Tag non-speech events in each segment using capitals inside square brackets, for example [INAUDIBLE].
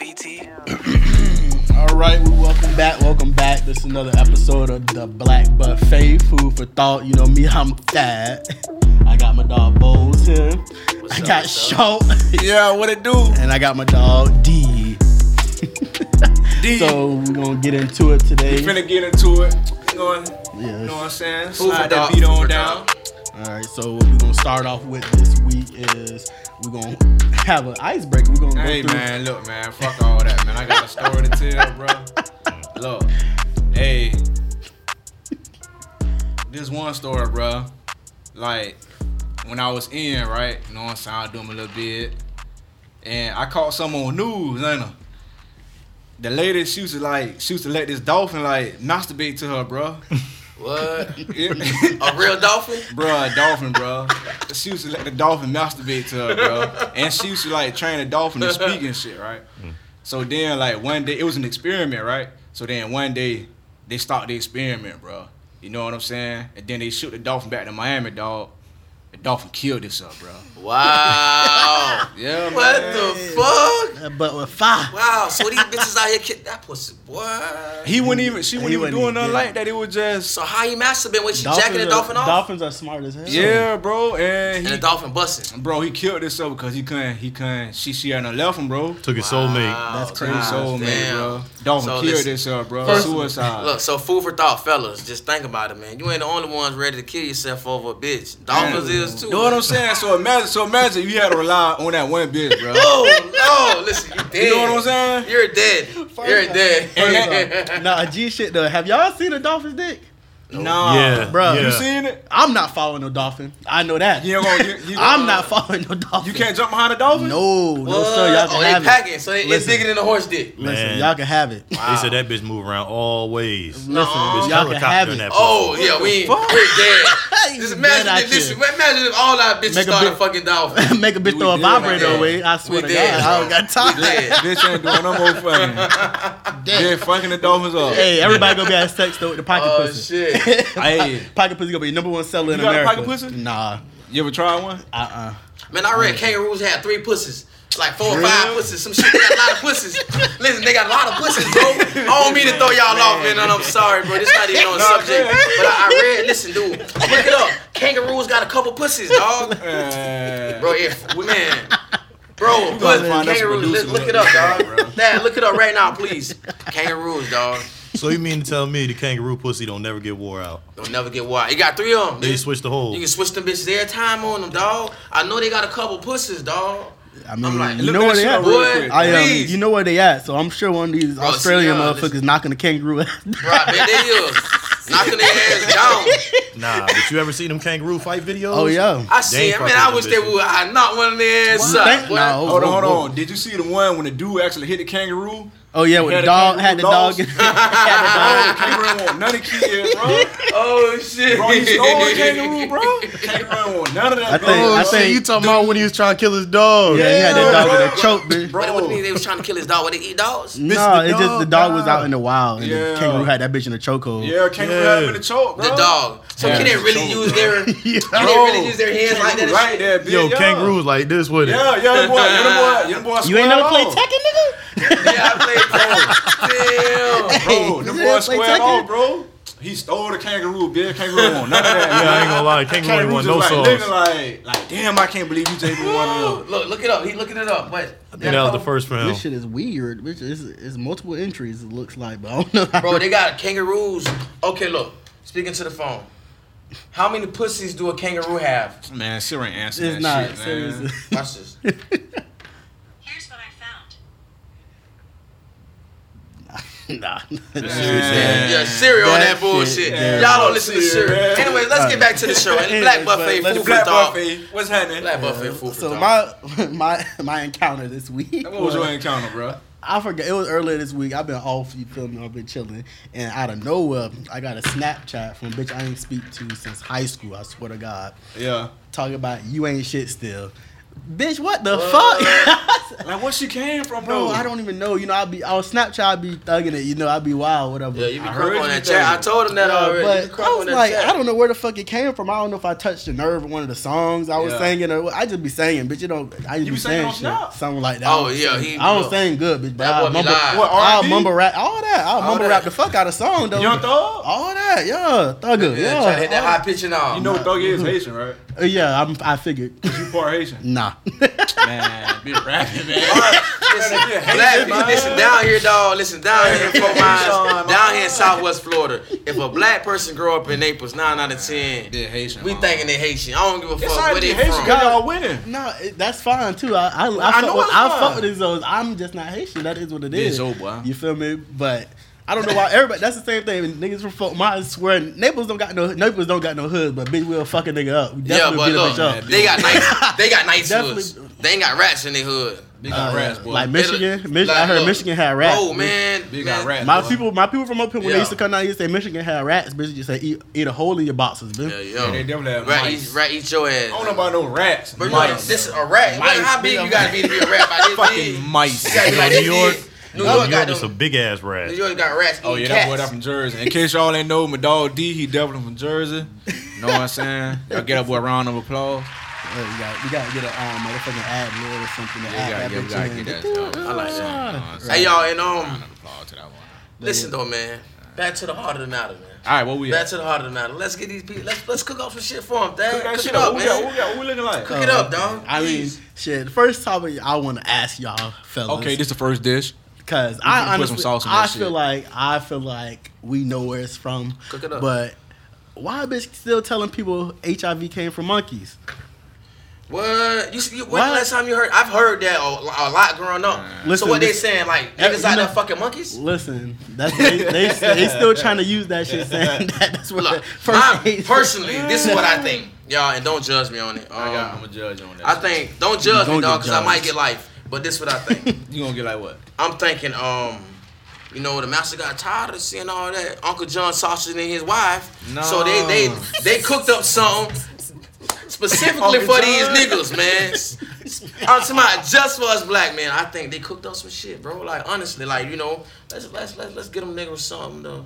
BT. All right, we welcome back, welcome back. This is another episode of the Black Buffet, food for thought. You know me, I'm fat. I got my dog Bowles here. I got Short, Yeah, what it do? and I got my dog D. [LAUGHS] D. So we're gonna get into it today. We finna get into it. Going, you Yes. know what I'm saying? Food for Slide that beat on for down. All right, so what we're gonna start off with this week is we're gonna have an icebreaker. We're gonna go Hey through. man, look man, fuck all that man. I got a story to tell, bro. [LAUGHS] Look, hey, this one story, bro. Like when I was in, right? You know what I'm saying? I was doing a little bit, and I caught some on news, ain't I? The lady, she to like, she used to let this dolphin like masturbate to her, bro. [LAUGHS] What? [LAUGHS] A real dolphin? Bruh, a dolphin, bro. She used to let the dolphin masturbate to her, bro. And she used to like train the dolphin to speak and shit, right? Mm. So then, like one day, it was an experiment, right? So then one day, they stopped the experiment, bro. You know what I'm saying? And then they shoot the dolphin back to Miami, dog. The dolphin killed itself, bro. Wow. [LAUGHS] Yeah, man. what the fuck? Uh, but with five. Wow, so these bitches out here kick that pussy, boy. He wouldn't even. She wasn't He even doing nothing get it. like that. It was just. So how you masturbate when she jacking the are, dolphin off? Dolphins are smart as hell. Yeah, bro. And And he, the dolphin busting. bro, he killed himself because he couldn't. He couldn't. She she hadn't left him, bro. Took his soulmate. That's crazy. God Soulmate, damn. bro. Dolphin So killed listen, himself, bro. First- Suicide. Look, so food for thought, fellas. Just think about it, man. You ain't the only ones ready to kill yourself over a bitch. Dolphins Man. is too. You know what I'm saying? So imagine, so imagine you had to rely on that one bitch, bro. Oh no! Listen, you dead. You know what I'm saying? You're dead. You're dead. First off, [LAUGHS] nah, G shit though. Have y'all seen a dolphin's dick? Nah, Yeah, Bro, yeah. You seen it? I'm not following no dolphin. I know that. You, ain't gonna, you, you [LAUGHS] I'm gonna- not uh, following no dolphin. You can't jump behind a dolphin. No, no What? sir. Y'all can oh, have they it. packing, so it, it's Listen. bigger than a horse dick. Listen, Man. y'all can have it. They said that bitch move around all ways. Listen, Nuh-uh. y'all can have it. that Oh pussy. yeah, we ain't, fuck? [LAUGHS] we're dead. Just imagine out if, listen, here. imagine if all our bitches Make a started big- fucking dolphins. [LAUGHS] Make a bitch throw a vibrator away. I swear to God, I don't got time. We. Bitch ain't doing no more fucking. They fucking the dolphins up. Hey, everybody gonna be at sex though with the pocket Oh pussy. shit! [LAUGHS] Hey, pocket pussy gonna be number one seller in You got a America. pocket pussy? Nah, you ever tried one? uh, uh Man, I read kangaroos had three pussies. Like four or five pussies, some shit. They got a lot of pussies. [LAUGHS] Listen, they got a lot of pussies, bro. I don't mean to throw y'all off, man. And I'm sorry, bro. This not even on the [LAUGHS] Nah, subject. man. But I, I read, listen, dude. Look it up. Kangaroos got a couple pussies, dog. Uh, Bro, if man, bro, gotta look, find us kangaroos. Look, look it up, dog. Dad, look it up right now, please. Kangaroos, dog. So you mean to tell me the kangaroo pussy don't never get wore out? Don't never get wild. You got three of them. They switch the hole. You can switch them bitches every time on them, dog. I know they got a couple pussies, dog. I mean, I'm like, you know that where they shit at. boy. I um, you know where they at. So I'm sure one of these Bro, Australian see, uh, motherfuckers listen. knocking the kangaroo. out. Bro, I they is. Knocking their ass down. Nah, but you ever see them kangaroo fight videos? oh yeah. I see ain't it, man. I wish they would. I knocked one of their ass up. Thank- boy. no. Hold on, hold on. Did you see the one when the dude actually hit the kangaroo? Oh yeah, with [LAUGHS] the dog had [LAUGHS] oh, the kangaroo dog. had the Oh, dog. kangaroo want none of kids, bro. Oh shit. Bro, he stole a kangaroo, bro. Kangaroo want none of that. I think- bro. I Oh, think- you talking about when he was trying to kill his dog? Yeah, he had that dog bro. with a choke, bitch. Bro. What, what do you mean they was trying to kill his dog? What they eat dogs? No, the it's just the dog, dog was out in the wild, and Yeah. the kangaroo had that bitch in a chokehold. Yeah, kangaroo Yeah. had him in the choke, bro. The dog. So Yeah. can they really use their? [LAUGHS] Can Yeah. they really use their hands like that? Right there. Yo, yeah. kangaroos like this with it. Yeah, yeah, them boy, yeah, them boy, yeah, them boy You ain't never played. Tekken, nigga? Yeah, I played [LAUGHS] Damn. Bro, them You boys never played square off, bro. He stole the kangaroo, bitch. Kangaroo want none of that. Yeah, I ain't gonna lie, kangaroo ain't Kangaroo want just no like sauce. looking like, like, damn, I can't believe you taking one of them. Look, look it up. He looking it up. But I think that was the first for him. This shit is weird. Bitch, it's, it's multiple entries. It looks like, but I don't know. Bro, they got kangaroos. Okay, look. Speaking to the phone. How many pussies do a kangaroo have? Man, Siri ain't answering it's that not shit, seriously. man. Watch this. [LAUGHS] Here's what I found. Nah. Yeah, yeah, Siri on That that bullshit. shit, yeah. Y'all don't listen to Siri, Siri. man. Anyways, let's get back to the show. And Black Buffet, Let's food Black thought. Buffet, what's happening? Black Buffet, food for So my [LAUGHS] my my encounter this week. What was your encounter, bro? I forgot it was earlier this week. I've been off, you feel me? I've been chilling, and out of nowhere, I got a Snapchat from a bitch I ain't speak to since high school. I swear to God, Yeah. talking about you ain't shit still. Bitch, what the fuck? Like [LAUGHS] Like where she came from, Bro, though? I don't even know. You know, I'll be on Snapchat, I'll be thugging it. You know, I'll be wild, whatever. Yeah, you be I crunk heard on that chat. I told him that Yeah, already. But I was like, chat. I don't know where the fuck it came from. I don't know if I touched the nerve of one of the songs I was Yeah. singing or. I just be singing, bitch. You don't. I just You be be singing saying shit, something like that. Oh, I yeah, he- I don't look. sing good, bitch. But That I'll mumble. What, I'll R&B? mumble rap, all that. I'll All mumble that. rap the fuck out of song though. Young Thug? All that, yeah, thugger, Yeah, yeah, try to hit that high pitch and all. You know Thug is Haitian, right? Uh, yeah. I'm, I figured. You part Haitian. [LAUGHS] nah. [LAUGHS] Man, be rapping, man. Listen, black man. listen down here, dog. Listen down here in Fort Myers, down here in Southwest Florida. If a black person grow up in Naples, nine out of ten, They're Haitian. we man. thinking they Haitian. I don't give a It's fuck alright where to they be Haitian from. because y'all winning. No, it, that's fine too. I I, I, I fuck know with, it's I fine. fuck with these those. I'm just not Haitian. That is what it is. Bitch, is. oh, boy. You feel me? But I don't know why everybody. That's the same thing. Niggas from Fort Myers swear Naples don't got no Naples don't got no hood, but bitch will fuck a nigga up. We Yeah, but beat a look, bitch up. they got nice, [LAUGHS] they got nice hoods. They ain't got rats in their hood. Big got Uh, rats, boy. like Michigan, Mich- Like, I heard look, Michigan had rats. Oh man, Big man. rats. My boy. people, my people from up here when Yeah. they used to come down, here, say Michigan had rats. Bitch, just say eat, eat a hole in your boxes, bitch. Yeah, Yeah, they yo. definitely have Rat mice. eat, rat eat your ass. I don't know about no rats. But you mice. know, this is a rat. Mice, how big big you gotta be to be a rat by this fucking big? mice. You gotta be like New York- big. New New York York got is a big ass New rat. York got rats. Oh eating yeah, that boy cats. that from Jersey. In case y'all ain't know, my dog D, he definitely from Jersey. You Know what I'm saying? [LAUGHS] Y'all get up with a round of applause. Yeah, you got, you got to get a um, motherfucking ad lib or something to Yeah, add you that gotta, bitch get, gotta get that. I like that. You know what I'm? Hey y'all, and Round um, of applause to that one. listen though, man. Back to the heart of the matter, man. All right, what we Back at? to the heart of the matter. Let's get these people. Let's let's cook up some shit for them, Dad. Cook Cook, shit it up, up. What we got? man. What we got? What we looking like? Cook it up, dog. I mean, shit. The first topic I want to ask y'all, fellas. Okay, this is the first dish. Because can I put some honestly, sauce in I that feel shit. like I feel like we know where it's from. Cook it up. But why bitch still telling people HIV came from monkeys? What? You, you when What? the last time you heard? I've heard that a, a lot growing up. Listen, so what they this- saying? Like niggas you out there fucking monkeys? Listen, that's they, they, they still trying to use that shit, saying [LAUGHS] that that's what Look, the first my, personally, this is what I think, y'all, and don't judge me on it. I got. Um, I'm a judge on that. I think don't judge me, Don't dog, because I might get life. But this is what I think. [LAUGHS] you gonna get like what? I'm thinking, um, you know, the master got tired of seeing all that Uncle John sausage and his wife. No. So they they they cooked up something specifically for John? these niggas, man. I'm talking about just for us black men. I think they cooked up some shit, bro. Like honestly, like you know, let's let's let's, let's get them niggas something to,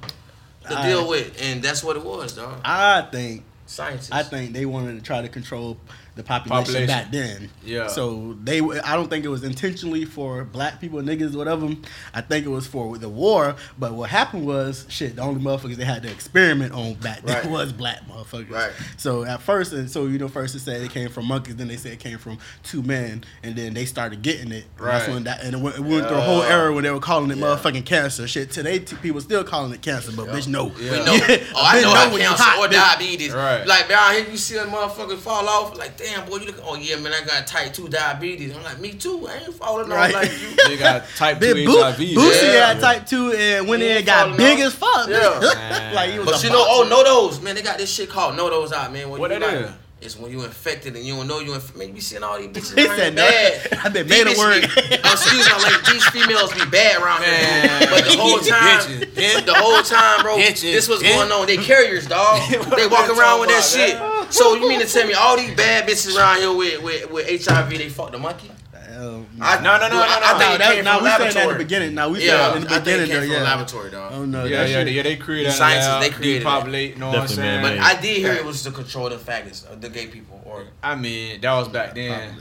to I- deal with, and that's what it was, dog. I think Scientists. I think they wanted to try to control the population, Population. back then. Yeah. So they, I don't think it was intentionally for black people, niggas, whatever. I think it was for the war. But what happened was, shit, the only motherfuckers they had to experiment on back then Right. was black motherfuckers. Right. So at first, and so you know, first it said it came from monkeys, then they said it came from two men, and then they started getting it. And That's when that, and it went, it went through a whole era when they were calling it Yeah. motherfucking cancer. Shit, today t- people still calling it cancer, but bitch, no. Yeah. We know. Yeah, [LAUGHS] Oh, I bitch, know how when you cancer hot, or diabetes. Right. Like down here, you see a motherfucker fall off. Like, damn, boy, you look. Oh yeah, man, I got type two diabetes. I'm like, me too. I ain't falling Right. off like you. [LAUGHS] They got type two Boo- HIV. Boosie Yeah. had type two and went He in and got big off. as fuck. Yeah. [LAUGHS] like he was But a you know, oh, boxer. no those man. They got this shit called no those out, man. When What you it like, is? It's when you infected and you don't know you. Inf- man, you be seeing all these bitches He around said here no. bad. [LAUGHS] I been made a word. Be, excuse me, like these females be bad around here. Man. But the whole time, the whole time, bro, this was going on. They carriers, dog. They walk around with that shit. About, So you mean to tell me all these bad bitches around here with with, with HIV, they fucked the monkey? Um, I, No, no, no, dude, no, I, no. I think it that, came now we said that in the beginning. Now we Yeah, that in the I think it came though. from Yeah. laboratory, dog. Oh no, Yeah, that yeah, yeah. They created The that scientists, they created that. depopulate, know what I'm saying? man-made. But I did hear it was to control the faggots, uh, the gay people, or I mean, that was back then.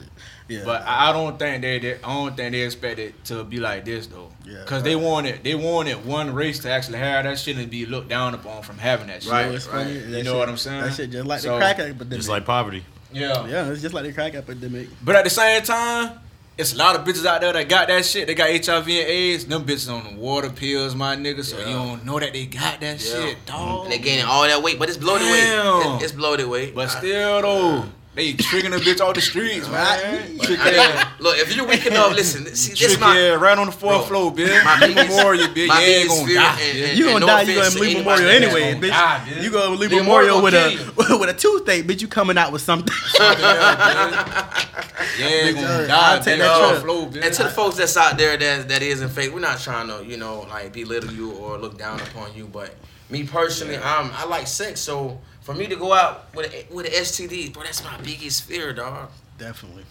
Yeah. But I I don't think they, they I don't think they expected to be like this though. Yeah. Cause they wanted they wanted one race to actually have that shit and be looked down upon from having that shit. Right. You know what's funny? That You know shit- what I'm saying? That shit just like So- the crack epidemic. Just like poverty. Yeah. yeah, it's just like the crack epidemic. But at the same time, it's a lot of bitches out there that got that shit. They got HIV and AIDS. Them bitches on the water pills, my nigga. So Yeah. you don't know that they got that Yeah. shit, mm-hmm. dog. and they gaining all that weight, but it's bloated Damn. weight. It's bloated weight. But still though, they tricking a bitch off the streets, man. But Trick I ass. look, if you're weak enough, listen. See, this Trick my yeah, right on the fourth Bro, floor, bitch. my My biggest- memorial, bitch. my You ain't biggest gonna die. and- bitch. and- You gonna no die, you offense gonna leave memorial anyway, gonna bitch. die, bitch. You gonna leave memorial with a [LAUGHS] with a toothache, bitch. You coming out with something. [LAUGHS] Yeah, you Bitch, gonna I'll die, take bitch. that Off floor, bitch. And to the folks that's out there that that isn't fake, we're not trying to, you know, like belittle you or look down upon you. But me personally, I'm I like sex, so for me to go out with a, with an STD, bro, that's my biggest fear, dog. Definitely.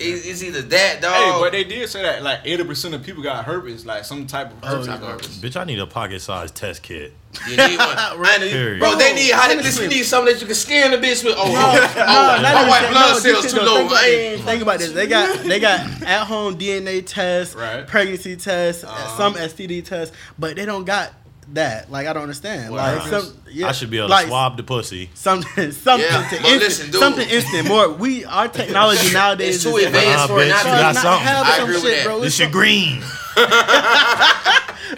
It- It's either that dog. Hey, but they did say that like eighty percent of people got herpes, like some type of herpes. type of herpes. Bitch, I need a pocket-sized test kit. You need one. [LAUGHS] Right. And- Bro, they need how they, Honestly. listen, need something that you can scan the bitch with. Oh, No, oh, no, oh, not my even white blood No, cells too low. Think about, think about this. They got they got [LAUGHS] at home DNA tests, Right. pregnancy tests, Uh-huh. some STD tests, but they don't got that. Like I don't understand. What, like some, yeah, I should be able like, to swab the pussy. something [LAUGHS] something Yeah, to instant, listen, dude. something instant. More we our technology [LAUGHS] nowadays It's too is advanced Nah, for it bitch, not you not something. have I some agree with shit, that. bro. This It's shit green. [LAUGHS]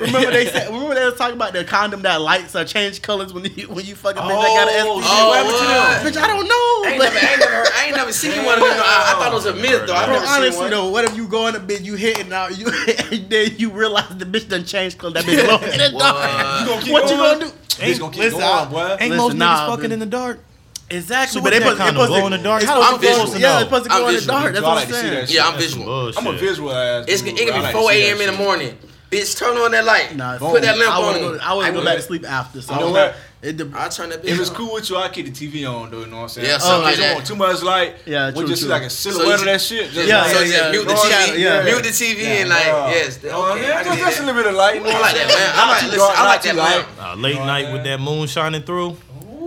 Remember they [LAUGHS] said. Remember they was talking about the condom that lights or change colors when you when you fucking bitch that got an Oh, STD. oh, What happened to them? Bitch, I don't know. I ain't, but- never, I, ain't never, I ain't never seen [LAUGHS] one of them. I, I thought it was a myth though. I've Bro, never seen honestly one. though, what if you go in a bitch, you hitting out, you [LAUGHS] and then you realize the bitch done changed color, that bitch low in the What? dark. You gonna keep What you going? gonna do? Ain't, gonna keep Listen, going, I- boy. Ain't Listen, most niggas nah, fucking in the dark? Exactly, So but they what supposed, that they condom supposed glow in the dark? It's How supposed, the fuck to to yeah, know? it's supposed to I'm go in the dark. That's what I'm saying. Yeah, I'm visual. I'm a visual ass. It's, dude, it can be like 4 a.m. in the morning. Bitch, turn on that light. Nah, Put that lamp I on. wanna go. I want to go back to sleep after. So You know I'm what? It, de- I turn that bitch If it's on. cool with you, I keep the TV on, though. You know what I'm saying? Yeah, Oh, something like you don't that. want too much light. Yeah, we true, just see true. like a silhouette you of that shit. Just Yeah, like, so yeah, yeah. mute the Oh, yeah, TV, yeah. mute the TV, and like, Yeah. yes, okay, Oh, yeah, just, just a little bit of light. You know I like that, man. I like, listen, dark, I like that light. Uh, late night with that moon shining through.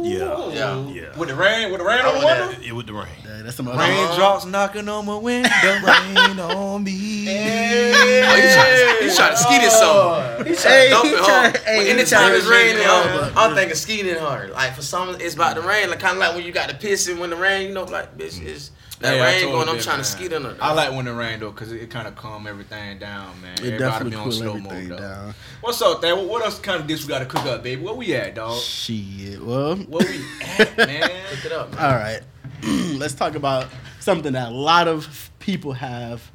Yeah. Yeah. Yeah. With the rain, with the rain on the window. Yeah, with the rain. Yeah, that's some other. Raindrops knocking on my window. rain [LAUGHS] on me. Oh, you trying, you trying to ski this song? He trying Hey, to dump he it try- hard. hey, anytime it's to raining, make it I'm, hard. I'm thinking skiing hard. Like for some, it's about to rain. Like kind of like when you got the piss and when the rain, you know, like bitch, it's that Yeah, I rain told going. you I'm trying man. to ski in it. I like when it rain though, cause it, it kind of calm everything down, man. It Everybody definitely be on cool slow everything mode though. down. What's up, Dad? What, what else kind of dish we got to cook up, baby? Where we at, dog? Shit. Well, Where we at, [LAUGHS] man? Pick it up. Man. all right. [CLEARS THROAT] Let's talk about something that a lot of people have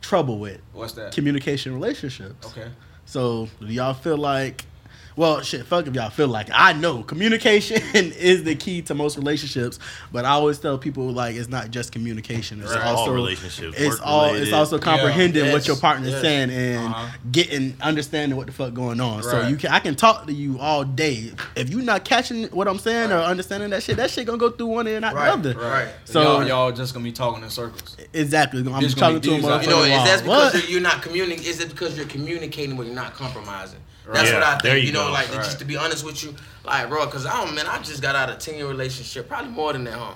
trouble with: What's that? communication relationships. Okay. So, do y'all feel like? Well, shit, fuck if y'all feel like it. I know communication [LAUGHS] is the key to most relationships, but I always tell people like it's not just communication. It's Right. All also relationships, It's work all. It's also comprehending Yeah. what Yes. your partner's Yes. saying and Uh-huh. getting understanding what the fuck going on. So you can I can talk to you all day. If you're not catching what I'm saying or understanding that shit, that shit gonna go through one ear and not Right, the other. right. So- So y'all, y'all just gonna be talking in circles. Exactly. I'm This talking gonna to be a these out. motherfucker. You know, is while- that's because What? you're, you're not communicating? Is it because you're communicating but you're not compromising? That's Right. what I think. there You, you know, go. like Right. just to be honest with you, like bro, because I don't man, I just got out of a ten year relationship, probably more than that, huh?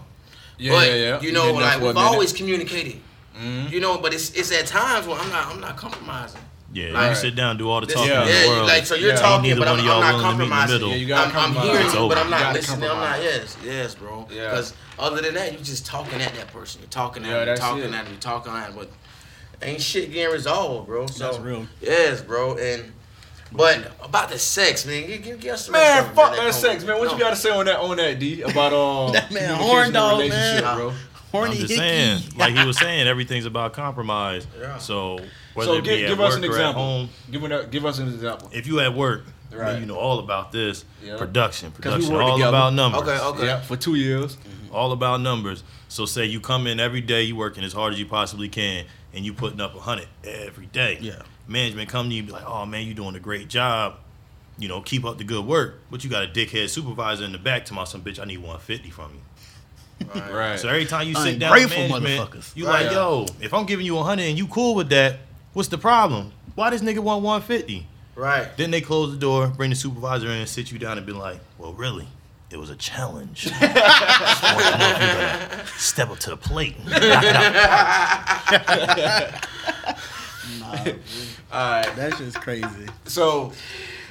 Yeah, but yeah, yeah. you You know, been there like for a we've minute. always communicated. Mhm. You know, but it's it's at times where I'm not I'm not compromising. Yeah, Like- you sit down, do all the talking Yeah. in yeah, the world. like so you're Yeah. talking, Neither but I'm, one of I'm y'all not willing to meet in the compromising. middle. Yeah, you gotta I'm, I'm hearing It's you, over. but I'm not listening. I'm not. Yes, yes, bro. Yeah. Because other than that, you're just talking at that person. You're talking at Yeah, them, that's talking it. at them, you're talking at them, but ain't shit getting resolved, bro. So That's real. Yes, bro. And but about the sex, man, give, give, give us some Man, some- fuck that that sex, man. What no. you gotta say on that on that D about um [LAUGHS] That man horn dog, man. bro? Horny I'm just saying, like he was [LAUGHS] saying, everything's about compromise. Yeah. So whether So it be give, at give work us an or at example. home, Give, it, give us an example. if you at work, man, Right. you know all about this Yeah. production, production, work all together. about numbers. Okay, okay. Yeah, for two years. all about numbers. So say you come in every day, you working as hard as you possibly can, and you putting up a hundred every day. Yeah. Management come to you and be like, "Oh man, you're doing a great job. You know, keep up the good work." But you got a dickhead supervisor in the back to my some bitch. I need one fifty from you. Right. So every time you sit down with Ungrateful management, motherfuckers. you Right. like, "Yo, if I'm giving you a hundred and you cool with that, what's the problem? Why this nigga want one fifty? Right. Then they close the door, bring the supervisor in, sit you down, and be like, "Well, really." It was a challenge. Just want to know if you gonna step up to the plate. [LAUGHS] Nah, [LAUGHS] All right. That's just crazy. So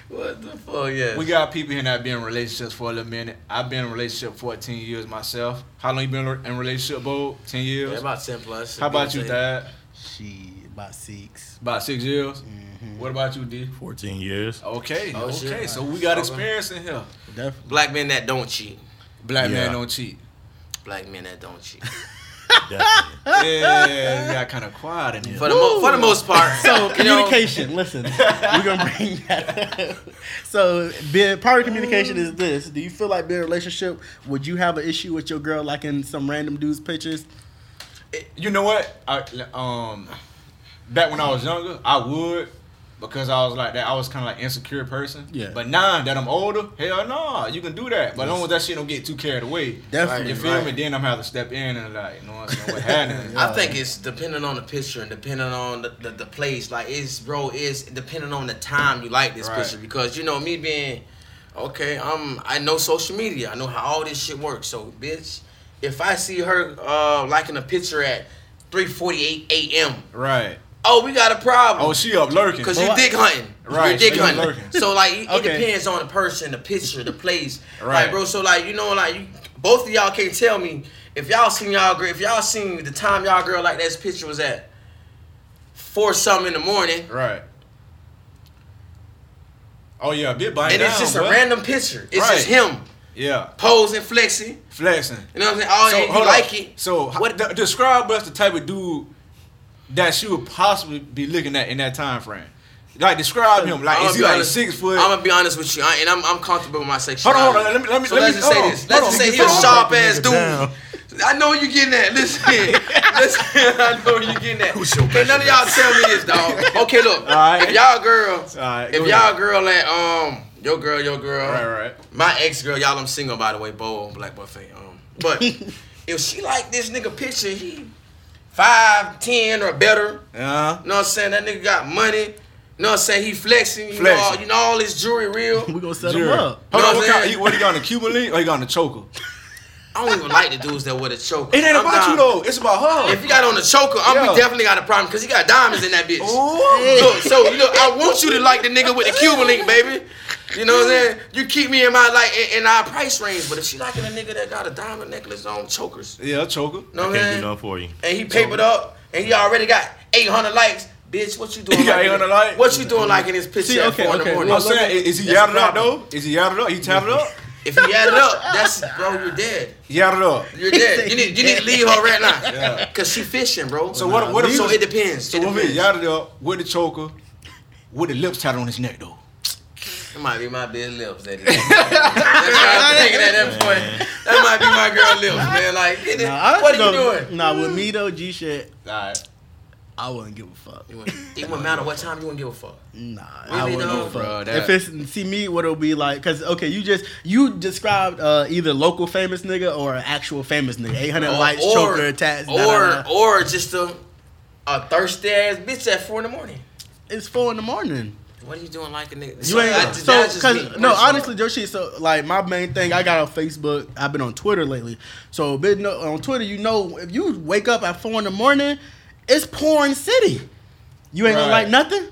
What the fuck? Yeah. we got people here that been in relationships for a little minute. I've been in a relationship 14 years myself. How long you been in a relationship, Bo? 10 years. Yeah, about ten plus. How about you, Dad? She about six. About six years. Mm-hmm. What about you, D? 14 years. Okay. Oh, shit. okay. So we got experience in here. Definitely. Black men that don't cheat. Black Yeah. man don't cheat. Black men that don't cheat. [LAUGHS] Definitely. Yeah, you got kind of quiet in here. For the mo- for the most part. So communication. Listen, we're gonna bring that. up. So being part of communication is this. Do you feel like being in a relationship? Would you have an issue with your girl like in some random dude's pictures? You know what? I, um, back when I was younger, I would, because I was like that. I was kind of like insecure person. Yeah. But now that I'm older, hell no, you can do that. But as long as that shit don't get too carried away. Definitely. You feel Right. me? Then I'm have to step in and like, you know what I'm? What happened? [LAUGHS] I think it's depending on the picture and depending on the, the, the place. Like it's bro, it's depending on the time you like this Right. picture because you know me being okay. Um, I know social media. I know how all this shit works. So bitch, if I see her uh liking a picture at 3:48 a.m. Right. Oh, we got a problem. Oh, she up lurking. Cause you what- dick hunting, Right, You're dick so you hunting. lurking. So like, it, it Okay. depends on the person, the picture, the place. Right. Like, bro. So like, you know, like, you, both of y'all can't tell me if y'all seen y'all girl, if y'all seen the time y'all girl like this picture was at four something in the morning, Right. Oh yeah, bit bind and down, it's just a random picture. It's Right. just him Yeah, posing, flexing. flexing. You know what I'm saying? Oh, and you like up. it. So What- what? De- describe us the type of dude that she would possibly be looking at in that time frame. Like describe him. Like I'ma is he like honest- six foot? I'm gonna be honest with you, I, and I'm, I'm comfortable with my sexuality. Hold on, hold on. Let me let me So let let's me just say on, this. Let's just say he a sharp ass dude. down. I know you getting that. Listen, [LAUGHS] listen. [LAUGHS] I know you getting that. Who's your Can't none of y'all tell me this, dog. [LAUGHS] Okay, look. Alright. If y'all girl, Alright, if y'all ahead. girl at um your girl, your girl, Right, right. my ex girl, y'all, I'm single by the way, Bo, Black Buffet. Um, but if she like this nigga picture, he five, ten or better. Uh, You know what I'm saying? That nigga got money. You know what I'm saying? He flexing. You, Know, Flexing. all, you know all his jewelry real. We gonna set Jerry. him up. Hold Know on, what what I'm kind? saying? He, what he got on the Cuban link or he got on the choker? [LAUGHS] I don't even like the dudes that wear the choker. It ain't I'm about down- you though. It's about her. If you got on the choker, I'm Yeah. we definitely got a problem because he got diamonds in that bitch. Ooh. Look, so you know, I want you to like the nigga with the Cuban link, baby. You know what I'm saying? You keep me in my like in, in our price range, but if she liking a nigga that got a diamond necklace on chokers, Yeah, choker. know I I'm can't do nothing for you. And he papered up, and he already got 800 likes. Bitch, what you doing? He got liking- 800 likes? What you doing like in this picture See, at okay, in the okay, morning? I'm saying, is, is he That's yadded up though? Is he yadded [LAUGHS] up? He tatted up? If he added up, that's bro, you're dead. Yadded up. You're dead. You need you need to leave her right now. [LAUGHS] Yeah. Cause she fishing, bro. So what? What if so it depends. So it what if he depends. yadded up with the choker, with the lips tatted on his neck though? It might be my big lips. That is. [LAUGHS] That's what I'm thinking at that point. That might be my girl lips, man. Like, get it. Nah, what are honestly you though, doing? Nah, with me though, G shit, Alright. I wouldn't give a fuck. You wouldn't- It wouldn't matter what time you wouldn't give a fuck. Nah, I Really wouldn't don't, give a fuck. bro, if it's see me, what it'll be like? Cause okay, you just you described uh, either local famous nigga or an actual famous nigga. Eight hundred lights, choker, tats, or da, da, da. or just a a thirsty ass bitch at four in the morning. It's four in the morning. What are you doing like a nigga? You So ain't I so cause me, no personally. honestly Joshi so like my main thing I got on Facebook I've been on Twitter lately so been on Twitter you know if you wake up at four in the morning it's porn city you ain't gonna Right. like nothing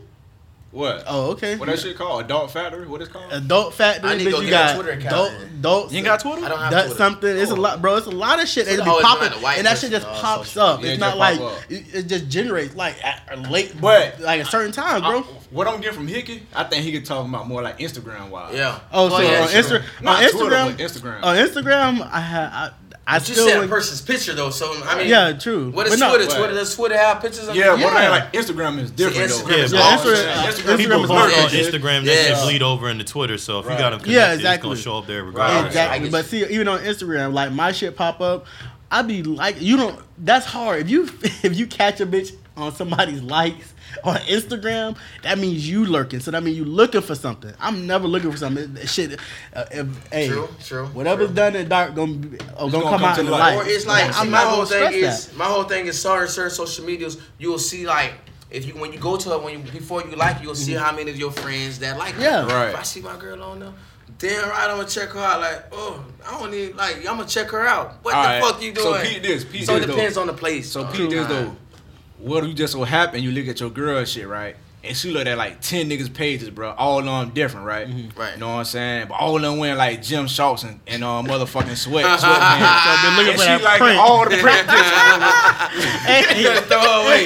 What? oh okay What that shit called? Adult Factory? What it's called? adult factory I need to bitch go you get a got Twitter account, adult man. adult You ain't got Twitter? I don't have that's Twitter. something. It's a Oh. lot, bro. It's a lot of shit. It Twitter be always been popping, the white and that shit person, just uh, pops social up. media. It's not it like pop up. it, it just generates like at a late, But- like a certain time, bro. I- what I'm getting from Hickey, I think he could talk about more like Instagram wise. Yeah. oh, so yeah, on, sure. Insta- Not on Twitter, Instagram, but Instagram. on Instagram, I had I, I But you still said a person's picture though, so I mean, yeah, true. What is But no, Twitter? What? Twitter does Twitter have pictures of Yeah, but Yeah. I like Instagram is different See, though. Instagram is Yeah, awesome. Instagram- Instagram, uh, Instagram People is post awesome. on Instagram, they Yeah. can bleed over into Twitter. So if you got them Yeah, exactly. it's gonna show up there regardless. Exactly. I But see, even on Instagram, like my shit pop up, I be like, you don't. That's hard. If you [LAUGHS] if you catch a bitch on somebody's likes on Instagram, that means you lurking. So that means you looking for something. I'm never looking for something. Shit. Uh, if, hey, True, true, Whatever's true. done in dark gonna be, oh, gonna, gonna come come out to in the the light. light. Or it's like I'm my whole thing is that. my whole thing is certain certain social medias you'll see like if you when you go to it when you before you like you'll see how many of your friends that like it. Mm-hmm. Yeah. Right. If I see my girl on there, damn right I'm gonna check her out. Like oh I don't need like I'm gonna check her out. What All the right. fuck you doing? So Pete this, Pete So it depends though. on the place. So Pete this though. What if you just so happen you look at your girl shit, right? And she look at like 10 niggas pages, bro. All of them different, right? Right. You know what I'm saying? But all of them wearing like gym shorts and, and uh, motherfucking [LAUGHS] sweat, sweatpants. I've been looking and for she like print. all the print pictures. [LAUGHS] You better throw her away.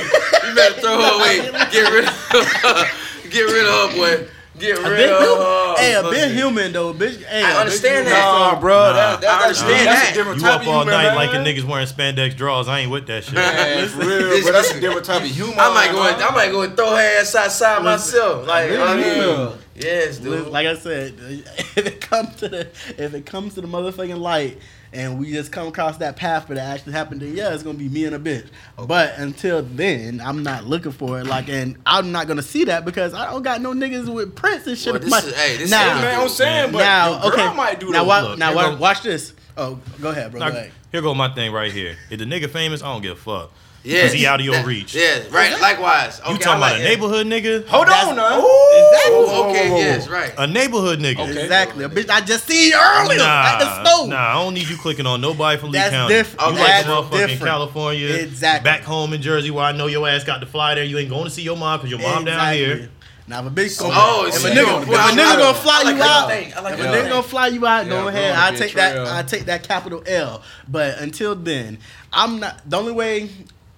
You better throw her away. [LAUGHS] Get rid of her. Get rid of her, boy. Get A rid bit of human, hey, a bit human though, bitch. Hey, I a bit understand that. Nah, bro. Nah. That, that, I that's, understand that's that. a different You type up of all human, night man. like a niggas wearing spandex drawers. I ain't with that shit. Man, for real, but that's a different type of humor. I might go. man. I might go and throw her ass outside myself. Like I mean, yes, dude. Like I said, [LAUGHS] if it comes to the if it comes to the motherfucking light, and we just come across that path for that actually happened, then yeah, it's gonna be me and a bitch. But until then, I'm not looking for it. Like, and I'm not gonna see that because I don't got no niggas with Prince and shit. Well, this My- is- hey, this now, is- Man, I'm saying, but now, girl okay, might do now, that. wa- Look, now here wa- go- watch this. Oh, go ahead, bro. Now, go ahead. here go my thing right here. If the nigga famous, I don't give a fuck. Yeah, Cause he out of your reach. Yeah, right. Likewise. Okay, You talking like about a that. neighborhood nigga? Hold That's- on now. Exactly. Oh, okay, yes, right. A neighborhood nigga. Okay. Exactly. A bitch I just seen earlier Nah, at the store. nah, I don't need you clicking on nobody from Lee That's County. different. You Okay. like That's a motherfucker in different. California, Exactly. back home in Jersey where I know your ass got to fly there. You ain't going to see your mom because your mom down Exactly. here. Now if a bitch gonna, Oh, if a see, nigga, yo, if a nigga gonna fly you out, thing. I like if a nigga gonna fly you out, go go ahead. I take that. I take that capital L. But until then, I'm not. The only way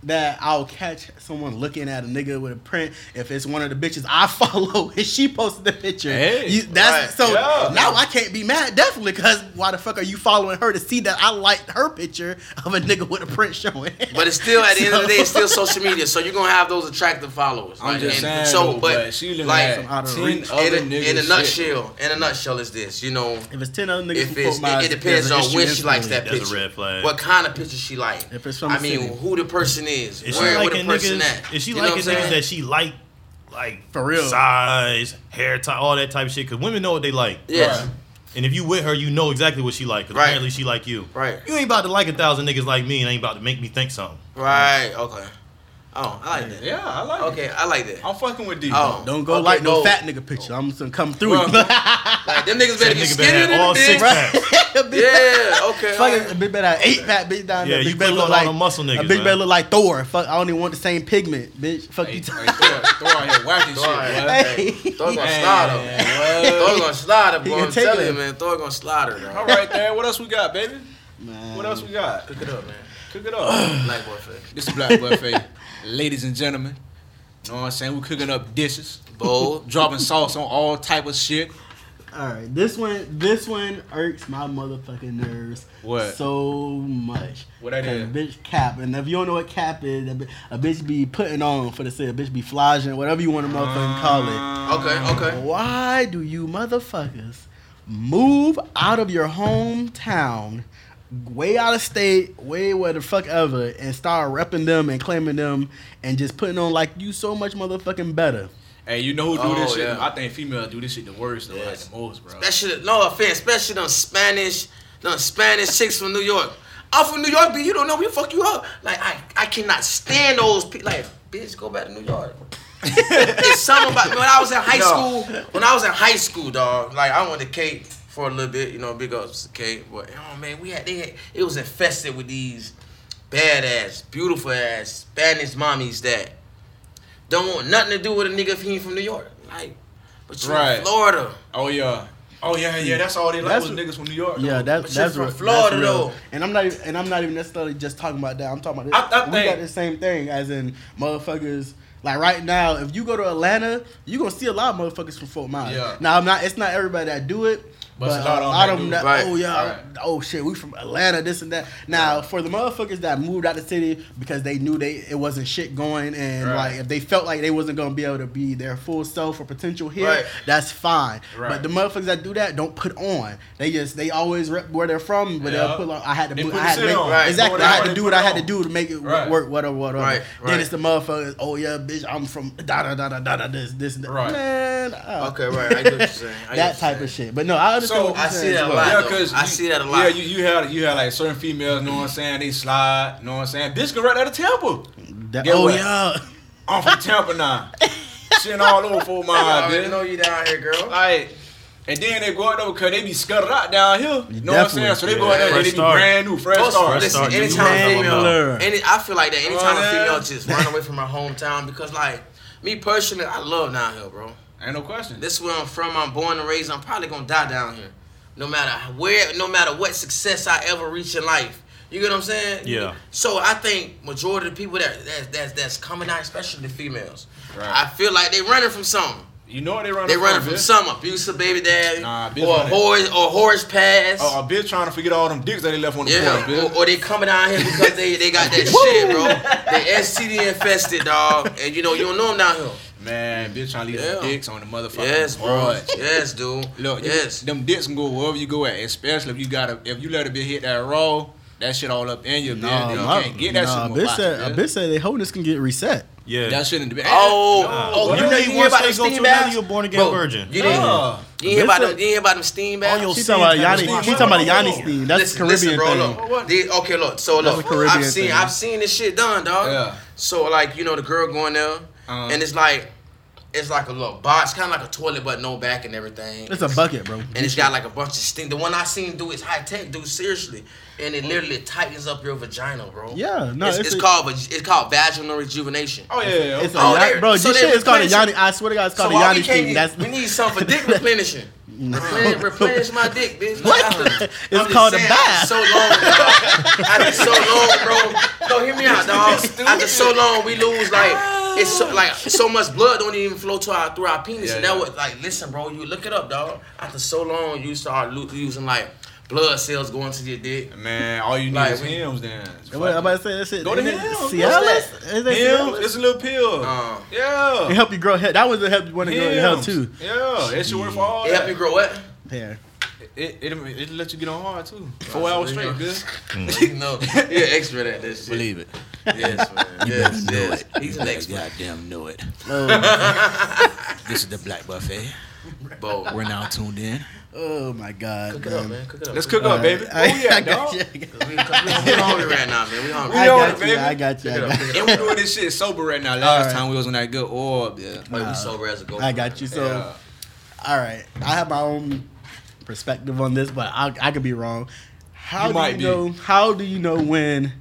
that I'll catch someone looking at a nigga with a print if it's one of the bitches I [LAUGHS] follow and she posted the picture. Hey. You- that's Right. so Yeah. now I can't be mad definitely because why the fuck are you following her to see that I liked her picture of a nigga with a print showing? [LAUGHS] But it's still at the end of the day, it's still social media. So you're gonna have those attractive followers. I'm Like, just and saying, So, though, but, but she looking like at out of 10 reach. other in, a, niggas in a shit. nutshell, in a nutshell, is this. You know, If it's ten other niggas if it's, it, it depends on issue when she likes that That's a picture. red flag. What kind of picture she like? If it's from I mean, city. who the person is? Is she where, where the liking person niggas? at? Is she You know what niggas that she like, like For real. size, hair type, all that type of shit? Because women know what they like. Yeah. Right. And if you with her, you know exactly what she like. Because Right. apparently she like you. Right. You ain't about to like a thousand niggas like me and ain't about to make me think something. Right. Okay. Oh, I like that. Yeah, I like it. Okay, I like that. I'm fucking with these. Oh. Don't go Okay, like no go. fat nigga picture. I'm just gonna come through. Well, Like [LAUGHS] them niggas better That be nigga skinnier better than all the six [LAUGHS] bitch. packs. Yeah. Okay. Fuck it, a big better have eight fat bitch down Yeah, there. you Big better look like a muscle nigga. A big man. better look like Thor. Fuck, I don't even want the same pigment, bitch. Fuck Hey, you. hey, throw, throw out here whacking shit, Throw out here. boy. Hey. Thor gonna [LAUGHS] Man, slide her. Thor what? gonna slaughter, her, He boy. can I'm telling you, man. Thor gonna slide her. All Dog. right, there. What else we got, baby? What else we got? Cook it up, man. Cook it up. [CLEARS THROAT] Black buffet. this is Black Buffet. [LAUGHS] Ladies and gentlemen. You know what I'm saying? We're cooking up dishes. Bold. [LAUGHS] Dropping sauce on all type of shit. All right, this one, this one irks my motherfucking nerves What? so much. What that 'Cause is? A bitch cap, and if you don't know what cap is, a, bi- a bitch be putting on for the say a bitch be flogging, whatever you want to motherfucking call it. Ah. Okay. Okay. Why do you motherfuckers move out of your hometown, way out of state, way where the fuck ever, and start repping them and claiming them and just putting on like you so much motherfucking better? Hey, you know who do Oh, this shit? yeah. I think females do this shit the worst, though, Yes. like the most, bro. Especially, no offense, especially them Spanish, them Spanish chicks from New York. I'm from New York, B. You don't know we fuck you up. Like I, I cannot stand those people. Like, bitch, go back to New York. [LAUGHS] it's something about when I was in high No. school. When I was in high school, dog. Like I went to Cape for a little bit. You know, big ups to Cape. But oh man, we had they had, it was infested with these badass, beautiful ass Spanish mommies that don't want nothing to do with a nigga if he ain't from New York. Like, but you Right. in Florida. Oh, yeah. Oh, yeah, yeah. That's all they like That's was what- niggas from New York. Yeah, though. that's But that's you're real- from Florida, that's though. And I'm not even, and I'm not even necessarily just talking about that. I'm talking about this. I- I we think- got the same thing as in motherfuckers. Like right now, if you go to Atlanta, you gonna see a lot of motherfuckers from Fort Myers. Yeah. Now I'm not. It's not everybody that do it. But But, a lot a of lot them of them that that, do it. oh yeah, Right. oh shit, we from Atlanta, this and that. Now for the motherfuckers that moved out of the city because they knew they it wasn't shit going, and Right. like if they felt like they wasn't gonna be able to be their full self or potential here, Right. that's fine. Right. But the motherfuckers that do that don't put on. They just they always rep where they're from, but Yeah. they'll put on. I had to They move. put I had to make. Right. exactly. Put I had to do what I had to do to make it Right. work. Whatever, whatever. Right, Then it's the motherfuckers. Oh yeah, bitch, I'm from da da da da da da. This this and that. Right. man. uh, Okay, right. I get what you're saying. I [LAUGHS] get that what type you're of saying. shit. But no, I understand So, I see that a lot. Yeah, though. cause I you- see that a lot. Yeah, you, you had you had like certain females, you know what I'm saying? They slide, you know what I'm saying? Bitch can right out of Tampa. That- Get oh what? yeah. I'm from Tampa now. [LAUGHS] Shitting all over Fort I Myers, already bitch. know you down here, girl. Like, and then they go out there because they be scuttled out down here. You know what I'm saying? Definitely. So they go out there and they be start. brand new, fresh Most- start. Fresh listen, start, anytime a female, any, I feel like that. Anytime Oh, a female just run away from her hometown because, like, me personally, I love down here, bro. Ain't no question. This is where I'm from. I'm born and raised. I'm probably gonna die down here, no matter where, no matter what success I ever reach in life. You get what I'm saying? Yeah. So I think majority of the people that that's that's, that's coming out, especially the females, Right. I feel like they're running from something. You know what they run from something. They running bitch? from some abusive baby daddy Nah, bitch or a horse or horse pass. Oh, a bitch trying to forget all them dicks that they left on the Yeah, porch, bitch. or, or they coming down here because they, they got that [LAUGHS] shit, bro. They STD infested, dog, and you know you don't know them down here. Man, bitch trying to leave Yeah. them dicks on the motherfucking Yes, bro. Yes, dude. Look, you- yes. them dicks can go wherever you go at, especially if you got to if you let a bitch hit that raw, that shit all up in you, man. Nah, you my- can't get that nah, shit. a bitch said a bitch. bitch said they wholeness can get reset. Yeah. That shouldn't be. bed. Oh, Nah. oh, You you, know you hear once about them go to steam another, baths? you're a born again Bro, virgin. You didn't, Yeah. you ain't hear about Bitch them, you hear about them steam All baths? your She sins talking about have Yoni. been She talking about Yoni steam. That's listen, Caribbean listen, bro. thing. Look, the- okay, look. So look, I've seen, thing. I've seen this shit done, dog. Yeah. So like, you know, the girl going there, Uh-huh. and it's like, it's like a little box, kind of like a toilet, but no back and everything. It's a bucket, bro. and it's got like a bunch of steam. The one I seen do is high tech, dude. Seriously, and it literally tightens up your vagina, bro. Yeah, no, it's, it's it's a- called it's called vaginal rejuvenation. Oh yeah, yeah. It's a Oh, Yoni- bro. so this they shit is called a Yoni. I swear to God, it's So called a Yoni we can't steam. get, That's we need something for dick [LAUGHS] replenishing. Replenish, replenish my dick, bitch. What? After- [LAUGHS] It's I'm just called a bath. After so long, dog. After so long, bro. No, [LAUGHS] hear me out, dog. After so long, we lose like it's so like so much blood don't even flow to our through our penis, Yeah, and that yeah. was like, listen, bro, you look it up, dog. After so long, you start lo- using like blood cells going to your dick. Man, all you need Like, is we- Hims then. What I'm about to say that shit. Go to isn't it him. Cialis? that? Is that Hims, it's a little pill. Uh, It yeah. help you grow hair. That was to help you want to grow your hair Hims. too. Yeah, that should work for all it help you grow what? Hair. It, it, it, let you get on hard too. Four hours there you straight, go. good. you know, you're an expert at this shit. Believe it. Yes, man. You yes, yes. He's an expert. Goddamn know it. Oh, [LAUGHS] This is the Black Buffet. Bo. We're now tuned in. oh my god. Cook it up, man. Cook it up. Let's cook up, baby. Oh, [LAUGHS] I, Where we I at, got dog? you. I got We, we, we hungry right now, man. We hungry. We I on it, you. baby. I got you. I Pick it up, got you. And we doing this shit sober right now. Last Alright. time we was on that good orb. Yeah. Wait, we sober as a go. I got you. So, Yeah. all right, I have my own perspective on this, but I, I could be wrong. How You do might you be. know? How do you know when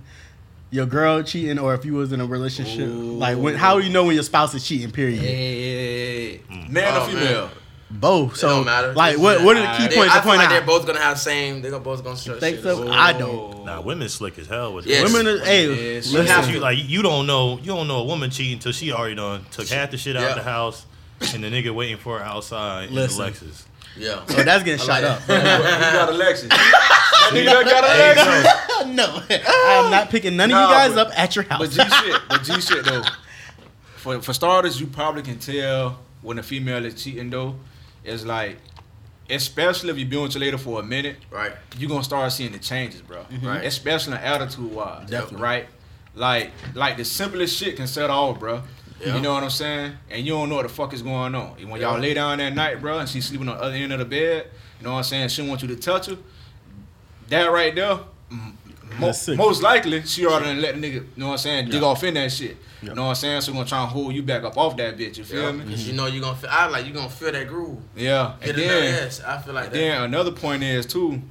your girl cheating, or if you was in a relationship? Like when? How do you know when your spouse is cheating? Period. Hey, mm. man Oh, or female? man. Both. So, don't matter. like, what? What are the key They, points I to feel point like out? they're both gonna have the same. They're both gonna shut Think so? up. I don't. Nah, women slick as hell with Yes. Women, are, hey, Yes. You listen. You, like you don't know you don't know a woman cheating until she already done took half the shit out Yeah. the house and the nigga waiting for her outside Listen. in the Lexus. Yeah. Oh, that's getting I shot like up. you got Alexis. [LAUGHS] that nigga done got Alexis. no, [LAUGHS] I'm not picking none of Nah, you guys but- up at your house. But G shit, but G shit though. For for starters, you probably can tell when a female is cheating though. It's like, especially if you've been with your lady for a minute, Right. You're gonna start seeing the changes, bro. Mm-hmm. Right. Especially in attitude wise. Definitely. Right. Like like the simplest shit can set off, bro. Yeah. You know what I'm saying? And you don't know what the fuck is going on. And when y'all lay down that night, bro, and she's sleeping on the other end of the bed, you know what I'm saying? She want you to touch her. That right there, mo- most likely she already done let the nigga, you know what I'm saying, dig Yeah. off in that shit. Yeah. You know what I'm saying? So we gonna try and hold you back up off that bitch. You feel Yeah. me? Cause you mm-hmm. know you gonna feel. I like you gonna feel that groove. Yeah. Get And then, yes. I feel like and that. then another point is too,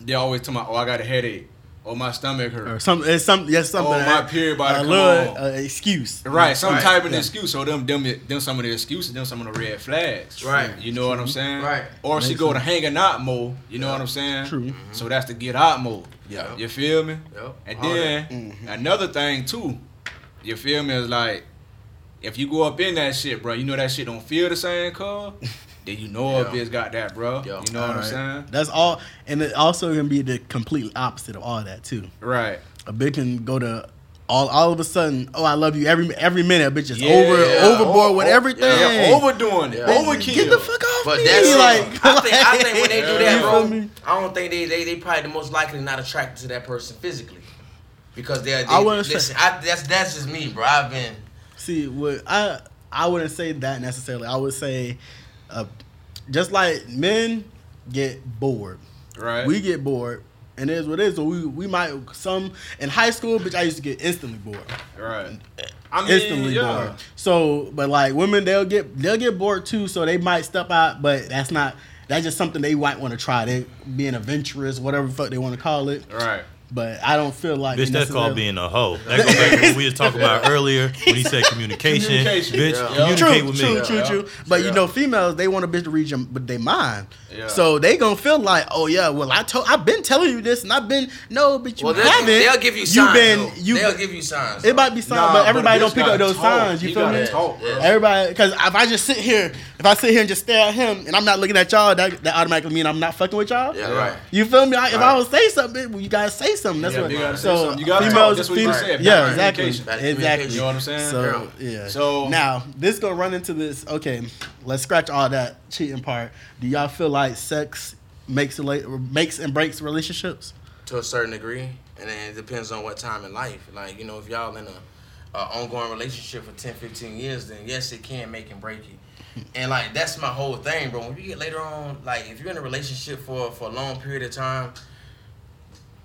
they always tell me, oh, I got a headache. Oh, my stomach hurt. or some, it's some, yes, something. Oh, my period about to a come little on. uh, excuse. Right, some Right. type of Yeah. excuse. So them, them, them, some of the excuses, them, some of the red flags. Right. You know what I'm saying? Right. Or she Makes go to sense. hanging out mode. You know what I'm saying? True. So that's the get out mode. Yeah. You feel me? Yep. And All then Mhm. another thing too, you feel me? Is like if you go up in that shit, bro, you know that shit don't feel the same, cuz. [LAUGHS] then you know a Yeah. bitch got that, bro. Yeah. You know what I'm saying? That's all, and it also gonna be the complete opposite of all that too. Right. A bitch can go to all all of a sudden. Oh, I love you every every minute. A bitch is Yeah. over overboard Oh, with oh, everything. Yeah, overdoing it. Yeah. Overkill. Get the fuck off But me! that's like, I think I [LAUGHS] think when they do that, bro. I don't think they they they probably the most likely not attracted to that person physically, because they're. They, I wouldn't say- listen. I, that's that's just me, bro. I've been. See, what I I wouldn't say that necessarily. I would say, uh, just like men get bored, Right. we get bored, and it is what it is. So we we might some in high school, bitch. I used to get instantly bored, right. I mean, instantly yeah. bored. So, but like women, they'll get they'll get bored too. So they might step out, but that's not. That's just something they might want to try. They being adventurous, whatever the fuck they want to call it. Right. But I don't feel like Bitch, that's called being a hoe. That goes back to what we was talking about [LAUGHS] earlier when he said communication. Communication. Bitch, Yeah. communicate True, with true, me. true, Yeah. true. But you know, females they want a bitch to read them with their mind. Yeah. So they gonna feel like, oh yeah, well I told, I've been telling you this, and I've been no, but you Well, they'll, haven't. they'll give you signs. You've been, you. they'll give you signs. It might be signs, Nah, but but everybody bitch don't pick up those talk. signs. You, You feel me? talk. Everybody, because if I just sit here, if I sit here and just stare at him, and I'm not looking at y'all, that, that automatically mean I'm not fucking with y'all. Yeah, right. You feel me? I, if I Right. would say something, well, you gotta say something. That's Yeah, what. you gotta say so something. You gotta females, That's what you said. Yeah, exactly, exactly. You know what I'm saying? So Yeah. So- now this gonna run into this. Okay, let's scratch all that cheating part. Do y'all feel like sex makes makes and breaks relationships? to a certain degree, and then it depends on what time in life. Like you know, if y'all in a, a ongoing relationship for 10, 15 years, then yes, it can make and break it. And like that's my whole thing, bro. When you get later on, like if you're in a relationship for for a long period of time,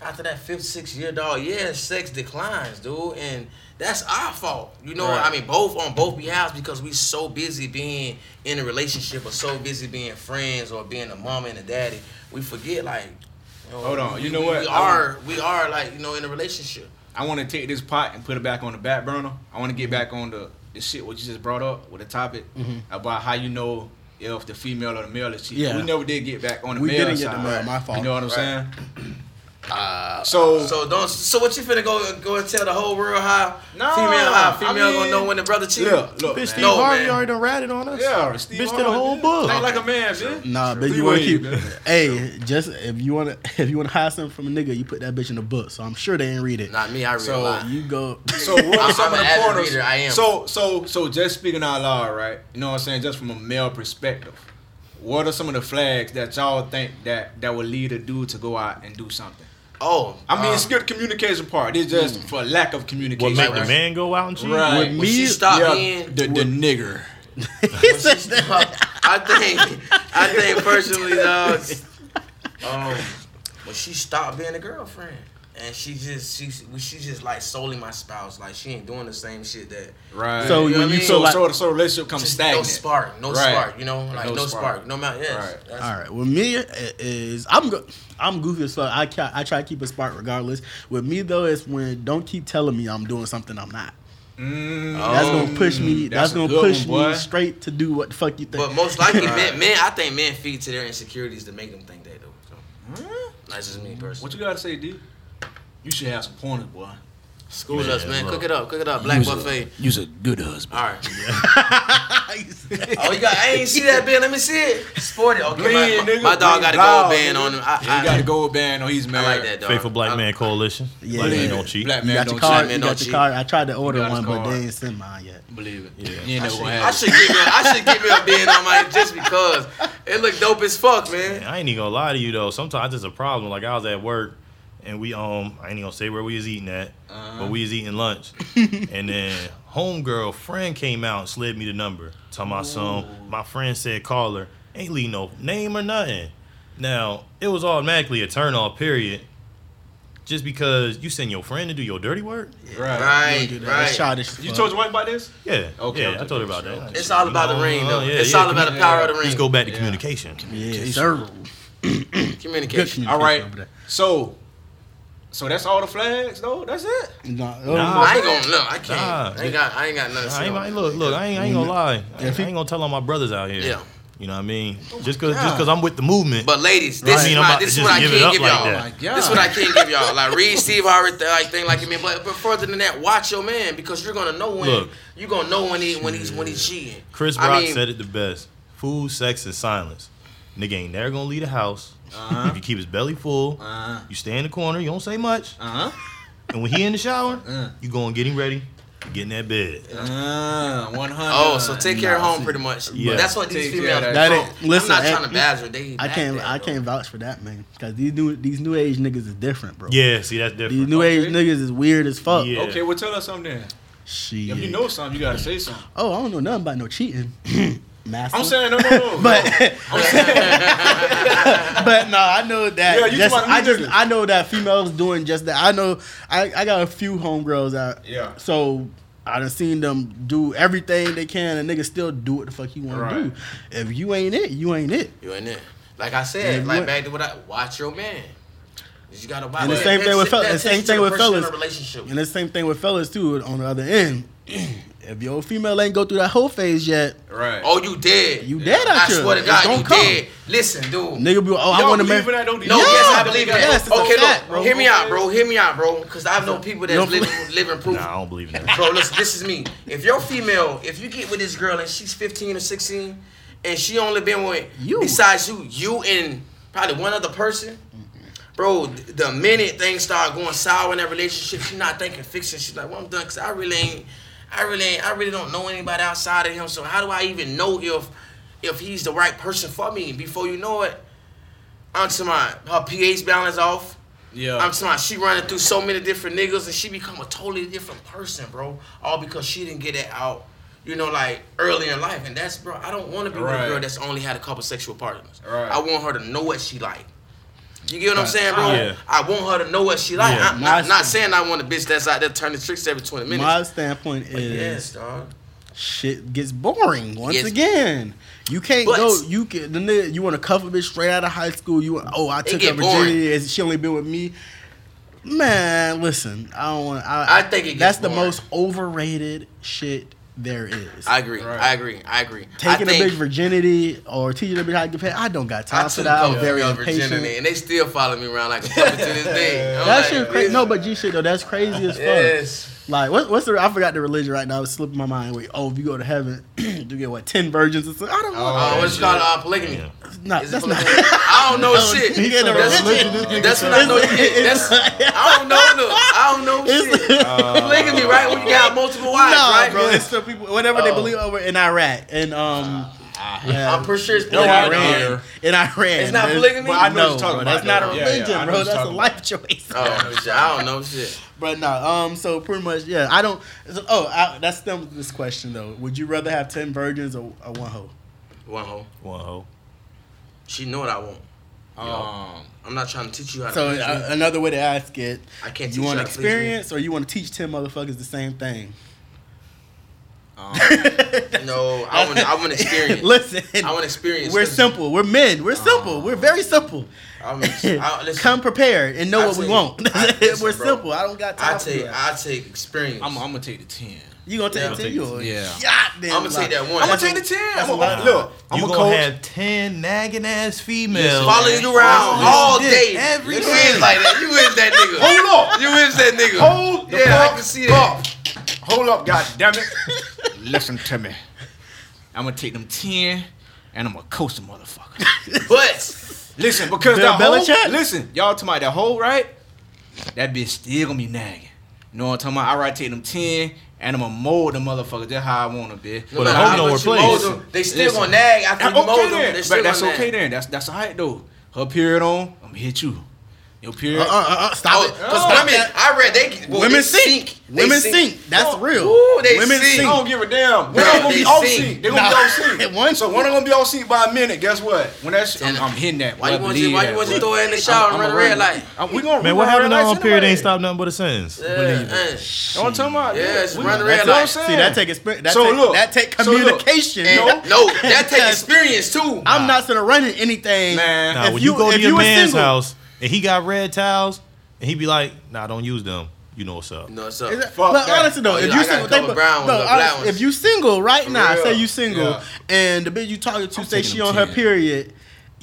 after that fifth, sixth year, dog, yeah, sex declines, dude, and that's our fault. You know, Right. I mean, both on both behalves because we so busy being in a relationship or so busy being friends or being a mom and a daddy, we forget like. You know, Hold on, we- you know we- what? We are, we are like you know in a relationship. I want to take this pot and put it back on the back burner. I want to get mm-hmm. back on the the shit what you just brought up with the topic mm-hmm. about how you know if the female or the male is cheating. Yeah. We never did get back on the We male didn't get side. the male, my fault. You know what I'm Right. saying? [CLEARS THROAT] Uh, so So don't. So what you finna go go and tell the whole world how No, female how I female mean- gonna know when the brother cheated? look, look, Bitch, man. Steve No, Harvey man. already done ratted on us. Yeah, Steve Bitch did a whole man. book. Think like a man, bitch. Nah, but Free you want to keep. man. hey, just if you want to, [LAUGHS] if you want to hide something from a nigga, you put that bitch in a book. So I'm sure they ain't read it. Not me. I read So a lot. You go. So [LAUGHS] what some I'm of the avid pointers? reader, I am. So so so just speaking out loud, right? You know what I'm saying? Just from a male perspective, what are some of the flags that y'all think that that would lead a dude to go out and do something? Oh, I mean, um, skip the communication part. It's just for lack of What communication. make right? the man go out and cheat? Right. With me, she stopped Yeah, being, the, the nigger. [LAUGHS] he when said she that. stopped, I think, I think personally, dog. [LAUGHS] Um, when she stopped being a girlfriend. And she just she she's just like solely my spouse. Like she ain't doing the same shit that Right. So You know when you mean? feel so like, so so the relationship comes just stagnant. no spark, no Right. spark. You know, like No no, spark. spark. no matter. Yes, Right. All right. With me is I'm go, I'm goofy as fuck. I ca- I try to keep a spark regardless. With me though, it's when don't keep telling me I'm doing something I'm not. Mm, That's Oh, gonna push me. That's, a gonna push one, me straight to do what the fuck you think. But most likely, men, men, I think men feed to their insecurities to make them think they do. So that's just me personally. What you gotta say, D? You should have some pointers, boy. School Man, us, man. look. Cook it up, cook it up. Black buffet. You's a good husband. All right. [LAUGHS] Oh, you got? I ain't see that band. Let me see it. Sport it. Okay, Bleed, my, nigga. my dog got a gold loud, band nigga. on him. I, Yeah, you I, got a gold band. Oh, he's I mad. like that dog. Faithful Black I- Man Coalition. Yeah. Black Believe man don't cheat. Black you man got don't your card. cheat. You Man, got don't your card. I tried to order one, but they ain't sent mine yet. Believe it. Yeah. You ain't I never should, gonna I should give me. A, I should give me a band on my just because it look dope as fuck, man. I ain't even gonna lie to you though. Sometimes it's a problem. Like I was at work and we um I ain't even gonna say where we was eating at, but we was eating lunch. [LAUGHS] and then homegirl friend came out and slid me the number. Talking my son, my friend said call her. Ain't leave no name or nothing. Now, it was automatically a turn off period. Just because you send your friend to do your dirty work? Right. Right, Do that. Right. childish. You told your wife about this? Yeah. Okay, Yeah, I told her about that. It's all about the ring, though. Yeah, it's yeah, all about the power of the ring. Let's go back to Yeah. communication. Yeah, sir. Communication. [CLEARS THROAT] communication All right. So, so that's all the flags, though. That's it. Nah, Nah. I ain't gonna look. I can't. Nah. I ain't got. I ain't got nothing. to I ain't, I ain't- look, look, I ain't, I ain't gonna lie. I ain't, I ain't gonna tell all my brothers out here. Yeah. You know what I mean? Oh just cause, just cause I'm with the movement. But ladies, this Right. Is my, this to is what I just give it can't give like y'all. that. Oh my This is what I can't give y'all. Like read [LAUGHS] Steve Harvey th- like thing like you mean, but but further than that, watch your man because you're gonna know when Look. you're gonna know when he when he's when he's cheating. Chris I Rock mean- said it the best: food, sex, and silence. Nigga ain't never gonna leave the house. Uh-huh. If you keep his belly full, Uh you stay in the corner, you don't say much, huh. and when he in the shower, Uh. you go and get him ready, get in that bed. Uh, one hundred. Oh, so take care of home pretty much. Yeah. That's what these females. of that. do. Listen, I'm not trying to badger. They I can't. that, I though. can't vouch for that, man. Because these new these new age niggas is different, bro. Yeah, see that's different. These different. new age niggas is weird as fuck. Yeah. Okay, well tell us something then. Shit. If you know something, you gotta say something. oh, I don't know nothing about no cheating. [LAUGHS] Master. I'm saying no, no, no. But I'm but no, I know that. Yeah, you just, talking about I just. I know that females doing just that. I know I, I got a few homegirls out. Yeah. So I done seen them do everything they can, and niggas still do what the fuck you want Right. to do. If you ain't it, you ain't it. You ain't it. Like I said, like what- back to what I watch your man. You gotta watch. And the same thing with fellas- the same thing with fellas. And the same thing with fellas too. On the other end, if your female ain't go through that whole phase yet, Right. Oh, you dead. you dead out I here. swear to It's God, gonna you come. dead. Listen, dude. Nigga be, oh, I Y'all want to believe marry. in that, don't you? No, Yeah, yes, I believe in that. yes, it's a okay, fact, look, bro. hear me out, bro. Hear me out, bro. Because I know people that's No. living, living proof. Nah, I don't believe in that. Bro, listen, this is me. If your female, if you get with this girl and she's 15 or 16, and she only been with You. besides you, you and probably one other person, bro, the minute things start going sour in that relationship, she's not thinking fixing. She's like, well, I'm done because I really ain't, I really I really don't know anybody outside of him. So how do I even know if, if he's the right person for me? Before you know it, I'm to my her pH balance off. Yeah. I'm talking she running through so many different niggas and she become a totally different person, bro. All because she didn't get it out, you know, like early in life. And that's, bro, I don't want to be with a girl that's only had a couple sexual partners. Right. I want her to know what she like. You get what I'm saying, bro? Yeah. I want her to know what she like. Yeah. I'm not, not saying I want a bitch that's out there turning tricks every 20 minutes. My standpoint But is yes, dog. shit gets boring once Yes. again. You can't But- go. You can the nigga, you want to cover a bitch straight out of high school. You want, oh I took her virginity and she only been with me. Man, listen, I don't want. I, I think it gets that's the most overrated shit there is. I agree. Right. I agree. I agree. Taking I a think, bitch virginity or teaching a bitch how to get paid. I don't got time for took that. a I'm very girls virginity impatient. and they still follow me around like a puppet to this day. [LAUGHS] I'm That like, shit crazy. No, but G shit though, that's crazy as fuck. Yes. Like what, what's the? I forgot the religion right now. It's slipping my mind. Wait, oh, if you go to heaven, [CLEARS THROAT] you get what ten virgins or something. I don't know. Uh, what's it called? Uh, polygamy. Yeah. Nah, Is it that's not. I don't know [LAUGHS] shit. You get the That's, religion. that's what I know. You get. That's, I don't know. Look, I don't know shit. [LAUGHS] polygamy, right? When you got multiple wives, Nah, right? bro. It's the people, whatever they Oh. believe over in Iraq and um. Yeah. I'm pretty sure it's in polygamy. Iran. In Iran. It's not polygamy? But I know what you're talking bro, about, that's not a though. Yeah, yeah, religion, bro. That's a talking life choice. Oh, [LAUGHS] shit. I don't know shit. But no, um, so pretty much, yeah. I don't. so- Oh, I, that's them. This question though. Would you rather have ten virgins or, or one hoe? One hoe. One hoe. She know what I want. Um, I'm not trying to teach you how to So uh, another way to ask it: I can't teach You want how to please me. experience or you want to teach ten motherfuckers the same thing? Um, [LAUGHS] No, I want. I want experience. Listen, I want experience. We're 'cause simple. We're men. We're simple. We're very simple. I want, I, listen, Come prepared and know I what we you- want. I- [LAUGHS] listen, We're bro. simple. I don't got time I for take. that. I take experience. I'm, I'm gonna take the ten. You gonna take Yeah. the ten? You a Yeah. goddamn I'ma take that one. I'm gonna take the ten. I'm gonna, lot. look, I'm you gonna gonna coach. have ten nagging ass females. Follow you around Listen, all dick day. every you day. is like that. You is that nigga. Hold up. You is that nigga. Hold the Yeah, I fuck can see that. up. Hold up, god damn it. [LAUGHS] Listen to me. I'm gonna take them ten and I'm gonna coach the motherfucker. But [LAUGHS] Listen, because Bill that whole, Belichick? listen, y'all talking about that whole right? That bitch still gonna be nagging. You know what I'm talking about? I right take them ten and I'm gonna mold the motherfucker just how I want to be. But matter a don't much you replace. mold them, They still Listen. gonna nag after you okay mold them. then. They But that's okay nag. then. That's that's alright though. Her period on, I'm gonna hit you. Your period. Uh, uh, uh, uh, stop Oh, it. Cause Stop women, that. I read they well, Women they sink. They Women sink. That's Oh, real. ooh, they Women sink. I don't give a damn. One Bro, of them gonna they be off sing. seat. They gonna Nah. be off seat. One- So one of them gonna be off seat by a minute. Guess what? When that shit, I'm, I'm hitting that. Why you want to? believe Why you want to throw it in the shower and run a red light? Uh, We gonna Man, we what gonna happened run on period anyway. ain't stop nothing but a sentence. Uh, uh, Know what I'm talking about? Yes, we- run the red what I'm light. saying. See, that take experience. So look, that take communication. No, that take [LAUGHS] experience too. I'm not gonna run in anything. Man. Nah, If when you, you- go to your man's house and he got red towels and he be like, "Nah, don't use them." You know what's up. No, what's up? Is it- Fuck but that. honestly though, Oh, if yeah, you single, a couple brown no, the honest- if you single right For now, real. say you single, Yeah. and the bitch you talking to I'm say she them on her period,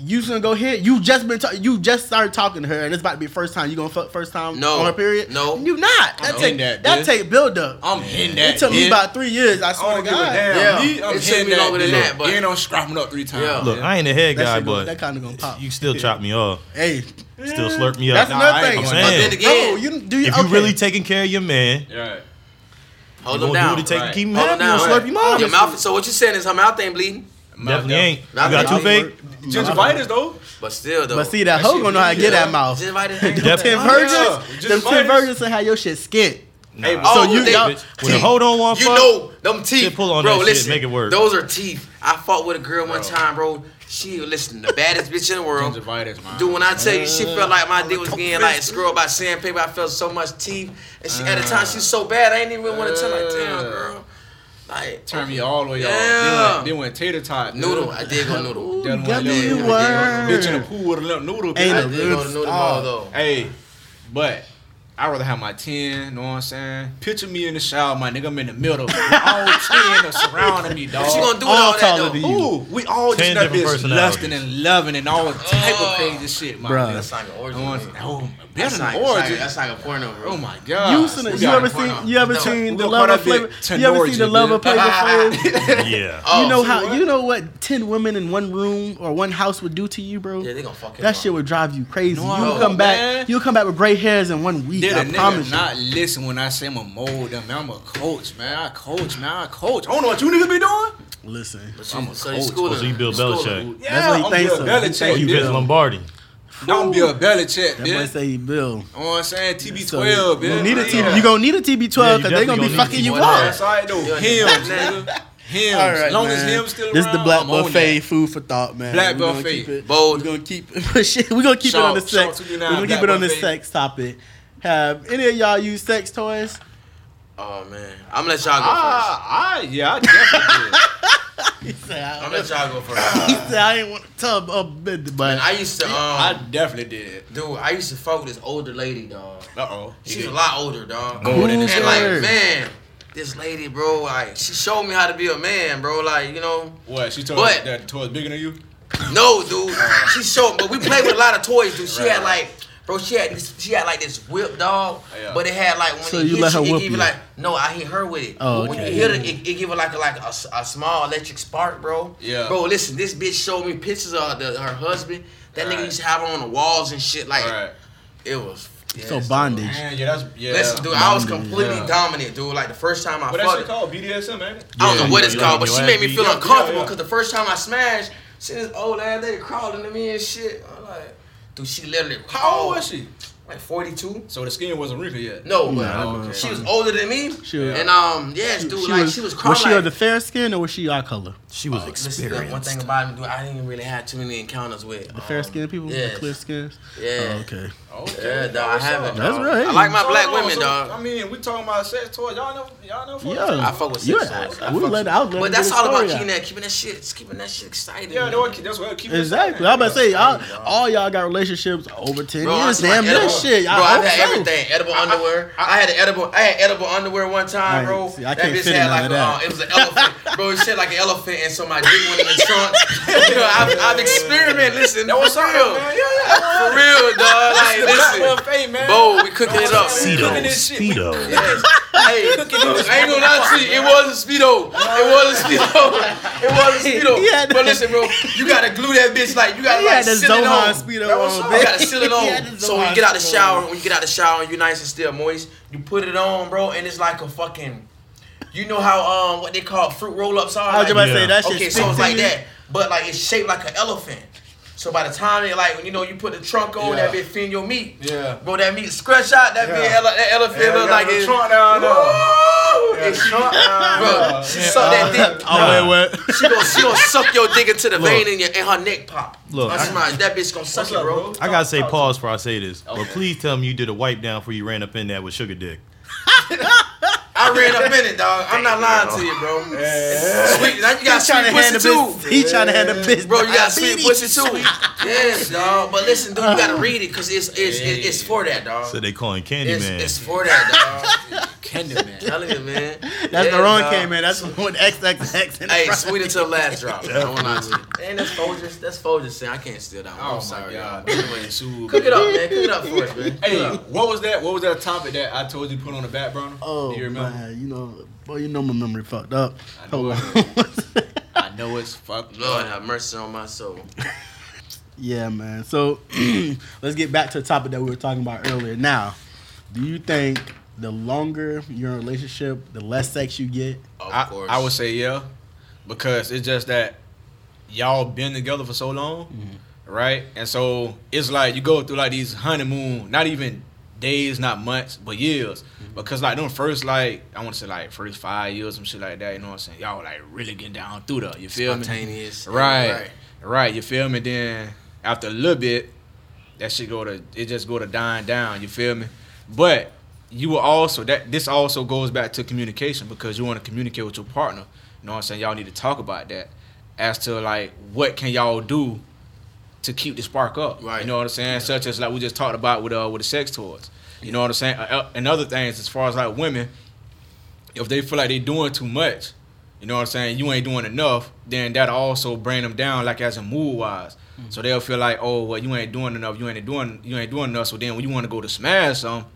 you gonna go ahead. You just been ta- you just started talking to her, and it's about to be the first time you gonna fuck first time No. on her period. No. you not. That I'm take in that, that take build up. I'm hitting that. It that. took me about three years. I I swear don't to God. damn. Yeah. Me, I'm It took hitting me that longer than bitch. that, but- You ain't on scrapping up three times. Yeah. Look, I ain't a head That guy, but that kind of gonna pop. you still chop me off. Hey, Still slurp me up. that's Nah, another thing. I'm But saying. then again, No, you do. You, If you okay. really taking care of your man, Right. hold you them gonna do down. what it take Right. keep him happy. them You down. slurp him off. Your mouth. So what you saying is her mouth ain't bleeding, Definitely ain't. You Not got that toothache? Gingivitis though. but still though. But see that That hoe shit gonna know how to get there. that mouth. Just invite. [LAUGHS] Them Def- ten virgins, them ten virgins. virgins will have your shit skint. Nah. Hey, So Oh, you they- y'all- Bitch, when the hoe don't You fuck, know them teeth, Shit, pull on bro. that shit, listen, make it work. Those are teeth. I fought with a girl one time, bro. She listen, the baddest bitch in the world. Gingivitis, man. Dude, when I tell you, she felt like my dick was getting like scrubbed by sandpaper. I felt so much teeth, and she at the time ah. she's so bad. I ain't even want to tell her, damn ah. girl, like Turn me all the way Yeah. off. Then went, then went tater tot. noodle. I did go noodle. Then got went me little- word. Bitch in the pool with a little noodle. Ain't I a bitch. did go to noodle mall though. Hey, but I'd rather have my 10, you know what I'm saying? Picture me in the shower, my nigga, I'm in the middle. All [LAUGHS] 10 are surrounding me, dog. What you gonna do All all that though? you. Ooh, we all just Ten that different bitch lusting and loving and all type of crazy shit, my Bruh. nigga. That's like an origin. You know what I'm man. saying? Oh, That's better like, than that's like, origin. that's like a porno, bro. Oh my god. You, seen, We you got ever it. seen you ever No, seen the gonna lover call that flavor? You ever seen the Tenorgy, lover bitch. flavor Flav? [LAUGHS] Yeah. [LAUGHS] Oh, You know how what? you know what ten women in one room or one house would do to you, bro? Yeah, they gonna fuck him That up. shit would drive you crazy. No, you come back, you come back with gray hairs in one week. Did I a promise you. not listen when I say I'm a mold them? Man, I'm a coach, man. I coach, man. I coach. I don't know what you niggas be doing. Listen, I'm a so coach. schooling. So you Bill schooling. Belichick. Yeah, what he I'm thinks Bill. Belichick. You Bill. Vince Lombardi. I'm Bill Belichick, that boy bitch. say he Bill. You know what I'm saying? TB12, you bitch. need a Yeah. TB. You gonna need a TB12 Yeah, because they gonna be gonna fucking you up. That's all right, though. Yeah. Hims, nigga. Hims. All right, as long man. as Hims still This is the Black I'm Buffet food for thought, man. Black We gonna Buffet. keep it- Bold. We're gonna keep shit. We're gonna keep it [LAUGHS] on the sex. We're gonna keep Black it on the sex topic. Have any of y'all use sex toys? Oh man, I'm gonna let y'all go Ah, I, yeah, I definitely did. [LAUGHS] He said, first. I'm gonna let y'all go [LAUGHS] first. he said, I ain't want to tub a bit, but And I used to, um, I definitely did. dude, I used to fuck with this older lady, dog. Uh oh. She's a lot older, dog. More than Who this And like, man, this lady, bro, like, she showed me how to be a man, bro. Like, you know, What? She told But- you that the toy's bigger than you? no, dude. She showed, but we played with a lot of toys, dude. She Right, had right. like, bro, she had this, she had like this whip, dog. Yeah. But it had like when So it you hit let her you, whip it give you? you like, no, I hit her with it. Oh, When you hit it, it, it give her like a, like a, s- a small electric spark, bro. Yeah. Bro, listen, this bitch showed me pictures of the, her husband. That nigga Right. used to have her on the walls and shit. Like, Alright. it was. so yes, bondage. Man, yeah, that's yeah. Listen, dude, I was completely yeah. dominant, dude. Like the first time I What that fucked shit called? BDSM, ain't it? I don't know Yeah, what it's you called, but she made me feel Yeah, uncomfortable yeah, yeah. because the first time I smashed, she this old ass lady crawling to me and shit. I'm like, dude, she literally. How old was she? Like 42. So the skin wasn't wrinkled yet. No, but Nah, okay. she was older than me. She was- and um, yes, dude, like she was crawling. was she like, of the fair skin or was she our color? She was Oh, listen, the experienced. one thing about me, dude, I didn't really have too many encounters with The fair um, skin people, yes. the clear skins. Yeah. Oh, okay. Okay. Yeah, dog, I haven't. That's dog. right. I like my So, black women, so, dog. I mean, we talking about sex toys. Y'all know, y'all know. fuck Yeah, I fuck with you sex had- toys. I We fuck let with- out. let But that's all about keeping that, keeping that shit, keeping that shit exciting. Yeah, man. that's what, that's what keep it Exactly. exciting. I'm about to say, y'all, all y'all got relationships over ten Bro, I years. smell Damn edible. this shit. Bro, I I've had so. everything. Edible underwear. I, had an edible. I had edible underwear one time, bro. See, I that can't bitch fit had like a, that. uh, it was an elephant, bro. It shit like an elephant, and so my dick went in the trunk. [LAUGHS] I've, I've experimented. Listen, That was for something, real. Yeah, yeah. for real, dog. Like, The black listen, buffet, man. bro, we cooking it up. See, Speedo. Look at this shit. Speedo. Yes. Hey, I ain't gonna lie to you. It was a speedo. It was a speedo. It was a speedo. He but listen, bro, you gotta glue that bitch like you gotta He like had the seal it Zohan on. speedo That was on, so- You gotta seal it [LAUGHS] on. So when you get out of the shower, when you get out of the shower and you're nice and still moist, you put it on, bro, and it's like a fucking. You know how um what they call fruit roll ups are. I was just about to Yeah. say that shit. Okay, so it's like that, but like it's shaped like an elephant. So by the time it like when you know you put the trunk on, Yeah. that bitch fin your meat. Yeah. Bro, that meat scratch out. That Yeah. big ele- that elephant Yeah, look like the it. trunk down there. Woo! Yeah, And the she, trunk down bro, there. she suck that dick. [LAUGHS] Oh, wait, wait. She gon' she gon' suck your dick into the Look. vein in your in her neck pop. Look, That's I- my, that bitch gonna suck What's it, bro. bro? I gotta say pause before I say this, but please tell me you did a wipe down before you ran up in there with sugar dick. I ran up in it, dog. I'm not lying to you, bro. Sweet, now you got He trying to sweet hand the pussy too. He trying to hand the bitch. Bro, you got sweet diabetes. pussy too. Yes, dog. But listen, dude, you gotta ah. read it because it's it's, it's it's for that, dog. So they calling It's, [LAUGHS] Candyman. it's for that, dog. Candyman. Telling you, man. That's Yeah, the wrong dog. K, man. That's with XXX in the Hey, front. sweet until the last drop. I won't lie to you. And that's Folgers. That's Folgers saying I can't steal that one. Oh I'm my sorry, god. y'all. Anyway, so- Cook it up, man. Cook it up for us, man. Hey, what was that? What was that topic that I told you put on the back burner? Oh Do you remember? man, you know, boy, you know my memory fucked up. I know Hold on. [LAUGHS] I know it's fucked Lord up. have mercy on my soul. [LAUGHS] yeah, man. So [CLEARS THROAT] let's get back to the topic that we were talking about earlier. Now, do you think the longer you're in a relationship, the less sex you get? Of I, course. I would say yeah, because it's just that y'all been together for so long, Mm-hmm. right? And so it's like you go through like these honeymoon, not even days, not months, but years. Mm-hmm. Because like them first like I want to say like first five years, some shit like that. You know what I'm saying? Y'all like really getting down through the. You feel me? Spontaneous. Right, right. You feel me? Then after a little bit, that shit go to it just go to dying down. You feel me? But you will also that this also goes back to communication because you want to communicate with your partner. You know what I'm saying? Y'all need to talk about that as to like what can y'all do to keep the spark up. Right. You know what I'm saying? Such as like we just talked about with uh with the sex toys. You know what I'm saying? Uh, uh, and other things as far as like women, if they feel like they're doing too much, you know what I'm saying? You ain't doing enough, then that also bring them down like as a mood wise. Mm-hmm. So they'll feel like, oh, well, you ain't doing enough. You ain't doing you ain't doing enough. So then when you want to go to smash some,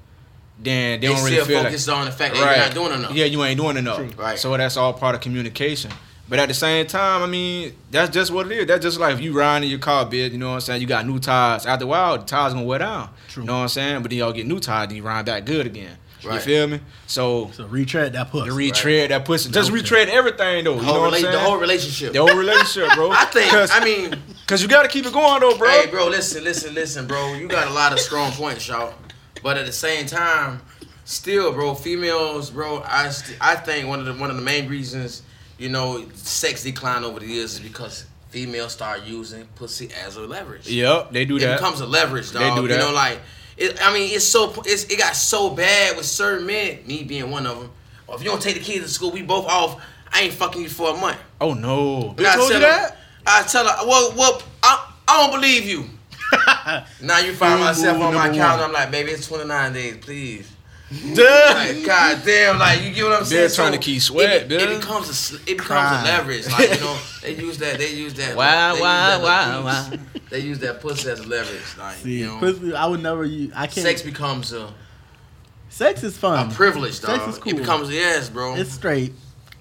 then they, They, don't really feel like on the fact that you're not doing enough. yeah, you ain't doing enough. True. Right. So that's all part of communication. But at the same time, I mean, that's just what it is. That's just like if you riding in your car, bitch, you know what I'm saying? You got new tires. After a while, the tires gonna wear down. True. You know what I'm saying? But then y'all get new tires, then you ride back good again. You feel me? So So retread that puss. the retread that pussy. Just Okay. retread everything though. The You know what I'm rela- saying? the whole relationship. The whole relationship, bro. [LAUGHS] I think. Cause, I mean, 'cause you gotta keep it going though, bro. hey, bro, listen, listen, listen, bro. You got a lot of strong points, y'all. But at the same time, still, bro, females, bro. I st- I think one of the one of the main reasons, you know, sex decline over the years is because females start using pussy as a leverage. Yep, they do it that. It becomes a leverage, dog. They do that. You know, like it, I mean, it's so it's, it got so bad with certain men, me being one of them. Or if you don't take the kids to school, we both off. I ain't fucking you for a month. oh no. I told tell you her- that? I tell her, well, well, I, I don't believe you. [LAUGHS] now you find myself on my calendar. I'm like, baby, it's 29 days, please. Duh. Like, God damn, like you get what I'm saying? They're trying to keep sweat, it, it becomes a it becomes Crime. a leverage. Like you [LAUGHS] know, they use that. They use that. Wow, they use wow, that wow, wow. They use that pussy as a leverage. Like See, you know, pussy, I would never use. I can't. sex becomes a, Sex is fun. a privilege, dog. Sex is cool. It becomes yes, bro. It's straight,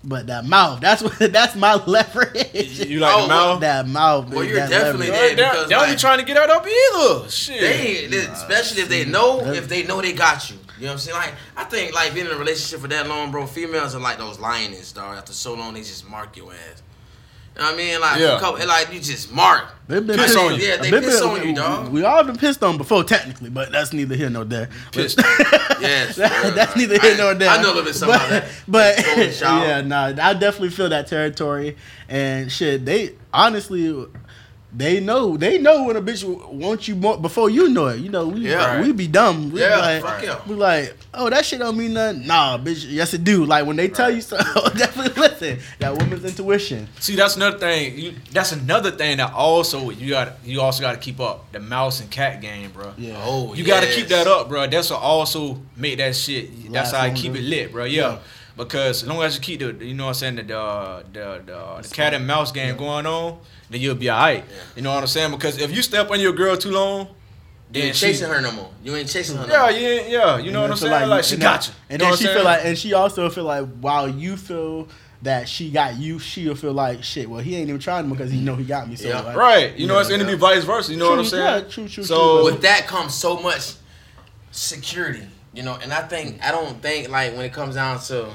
but that mouth. That's what. [LAUGHS] That's my leverage. You like Oh, the mouth? that mouth. Well, you're that definitely leverage. there They, because, they don't be trying to get out up either. Shit. They, they- especially if they know, if they know they got you. You know what I'm saying? Like, I think like being in a relationship for that long, bro. Females are like those lioness, dog. After so long, they just mark your ass. You know what I mean? Like, Yeah. a couple, like you just mark. They've been pissed on you. Yeah, they They've piss been- on you, dog. We all been pissed on before, technically, but that's neither here nor there. Pissed. [LAUGHS] Yes, That- that's neither here I- nor there. I know a little bit something but, about that. But Go in the shower. yeah, nah, I definitely feel that territory and shit. They honestly, they know they know when a bitch wants you more before you know it. You know, we Yeah. we be dumb. We Yeah, like, fuck yeah. we like, oh that shit don't mean nothing. Nah, bitch, yes it do. Like when they tell you so, [LAUGHS] definitely listen. That woman's intuition. See, that's another thing. You, that's another thing that also you got. You also got to keep up the mouse and cat game, bro. Yeah. Oh, You got to keep that up, bro. That's what also make that shit. That's Last how I keep it lit, bro. Yeah. Yeah. Because as long as you keep the, you know what I'm saying, the the the, the, the cat and mouse game going on, then you'll be alright. You know what I'm saying? Because if you step on your girl too long, You then ain't she, chasing her no more. You ain't chasing her no yeah, more. yeah, yeah. You know And what I'm saying? Like, she got then- you. And know then what she I'm feel like, and she also feel like, while you feel that she got you, she'll feel like, shit. Well, he ain't even trying because he know he got me. So Yeah. like, right. You know, Yeah, it's gonna yeah. be vice versa. You know what I'm saying? yeah, true, true, So true, With that comes so much security, you know. And I think I don't think like when it comes down to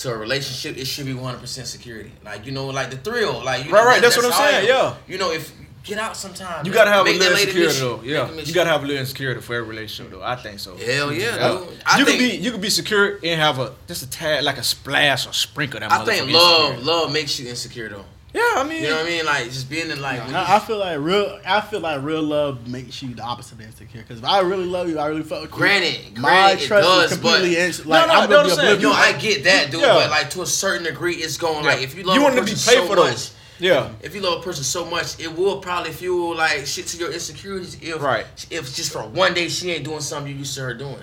to a relationship, it should be one hundred percent security. Like you know, like the thrill, like you Right, know, right, that's what I'm saying, you- yeah. You know, if get out sometime. You man. gotta have Make a little lady insecurity though. Yeah, you gotta have a little insecurity for every relationship though. I think so. Hell yeah, Yeah. dude. I you think could be you could be secure and have a just a tad like a splash or sprinkle that. I think motherfucker love insecurity. love makes you insecure though. Yeah, I mean, You know what I mean? Like just being in like when I, I feel like real. I feel like real love makes you the opposite of insecure. Because if I really love you, I really fuck with you. Granted, my granted, it trust does, is completely but- ins- like No, no, I'm no, gonna be I'm saying, oblivious. No, I get that, dude. Yeah. But like to a certain degree, it's going like if you love You a wanna person be paid so for much, those. yeah, if you love a person so much, it will probably fuel like shit to your insecurities. If Right. if just for one day she ain't doing something you used to her doing,